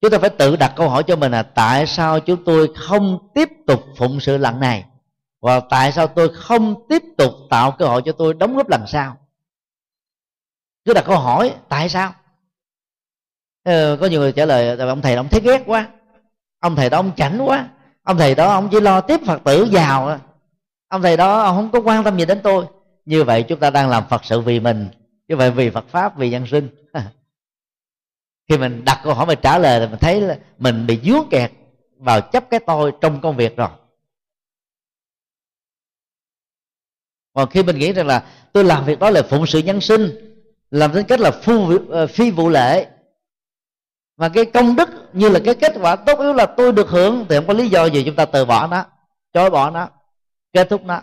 Chúng ta phải tự đặt câu hỏi cho mình là tại sao chúng tôi không tiếp tục phụng sự lần này? Và tại sao tôi không tiếp tục tạo cơ hội cho tôi đóng góp lần sau? Cứ đặt câu hỏi tại sao? Ừ, có nhiều người trả lời ông thầy ông thấy ghét quá. Ông thầy đó ông chảnh quá. Ông thầy đó ông chỉ lo tiếp phật tử giàu à. ông thầy đó ông không có quan tâm gì đến tôi. Như vậy chúng ta đang làm phật sự vì mình như vậy vì phật pháp vì nhân sinh. [laughs] Khi mình đặt câu hỏi mình trả lời thì mình thấy là mình bị dướng kẹt vào chấp cái tôi trong công việc rồi. Còn khi mình nghĩ rằng là tôi làm việc đó là phụng sự nhân sinh làm đến cách là phu, ờ, phi vụ lệ mà cái công đức như là cái kết quả tốt yếu là tôi được hưởng thì không có lý do gì chúng ta từ bỏ nó chối bỏ nó kết thúc nó.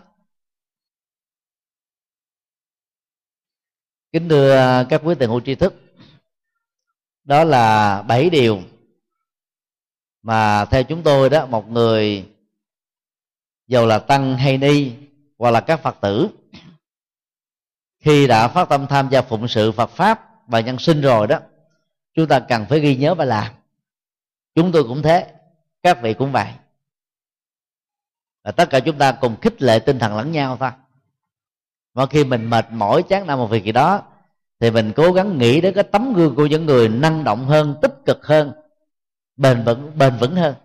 Kính thưa các quý tiền hữu tri thức, đó là bảy điều mà theo chúng tôi đó, một người dầu là tăng hay ni hoặc là các phật tử, khi đã phát tâm tham gia phụng sự phật pháp và nhân sinh rồi đó, chúng ta cần phải ghi nhớ và làm. Chúng tôi cũng thế, các vị cũng vậy. Và tất cả chúng ta cùng khích lệ tinh thần lẫn nhau thôi và khi mình mệt mỏi, chán nản một việc gì đó, thì mình cố gắng nghĩ đến cái tấm gương của những người năng động hơn, tích cực hơn, bền vững bền vững hơn,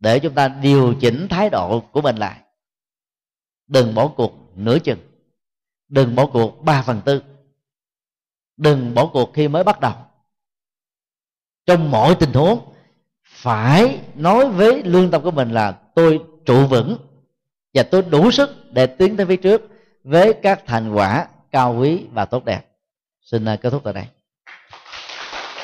để chúng ta điều chỉnh thái độ của mình lại. Đừng bỏ cuộc nửa chừng. Đừng bỏ cuộc ba phần tư. Đừng bỏ cuộc khi mới bắt đầu. Trong mọi tình huống, phải nói với lương tâm của mình là tôi trụ vững và tôi đủ sức để tiến tới phía trước với các thành quả cao quý và tốt đẹp. Xin ờ, kết thúc tại đây.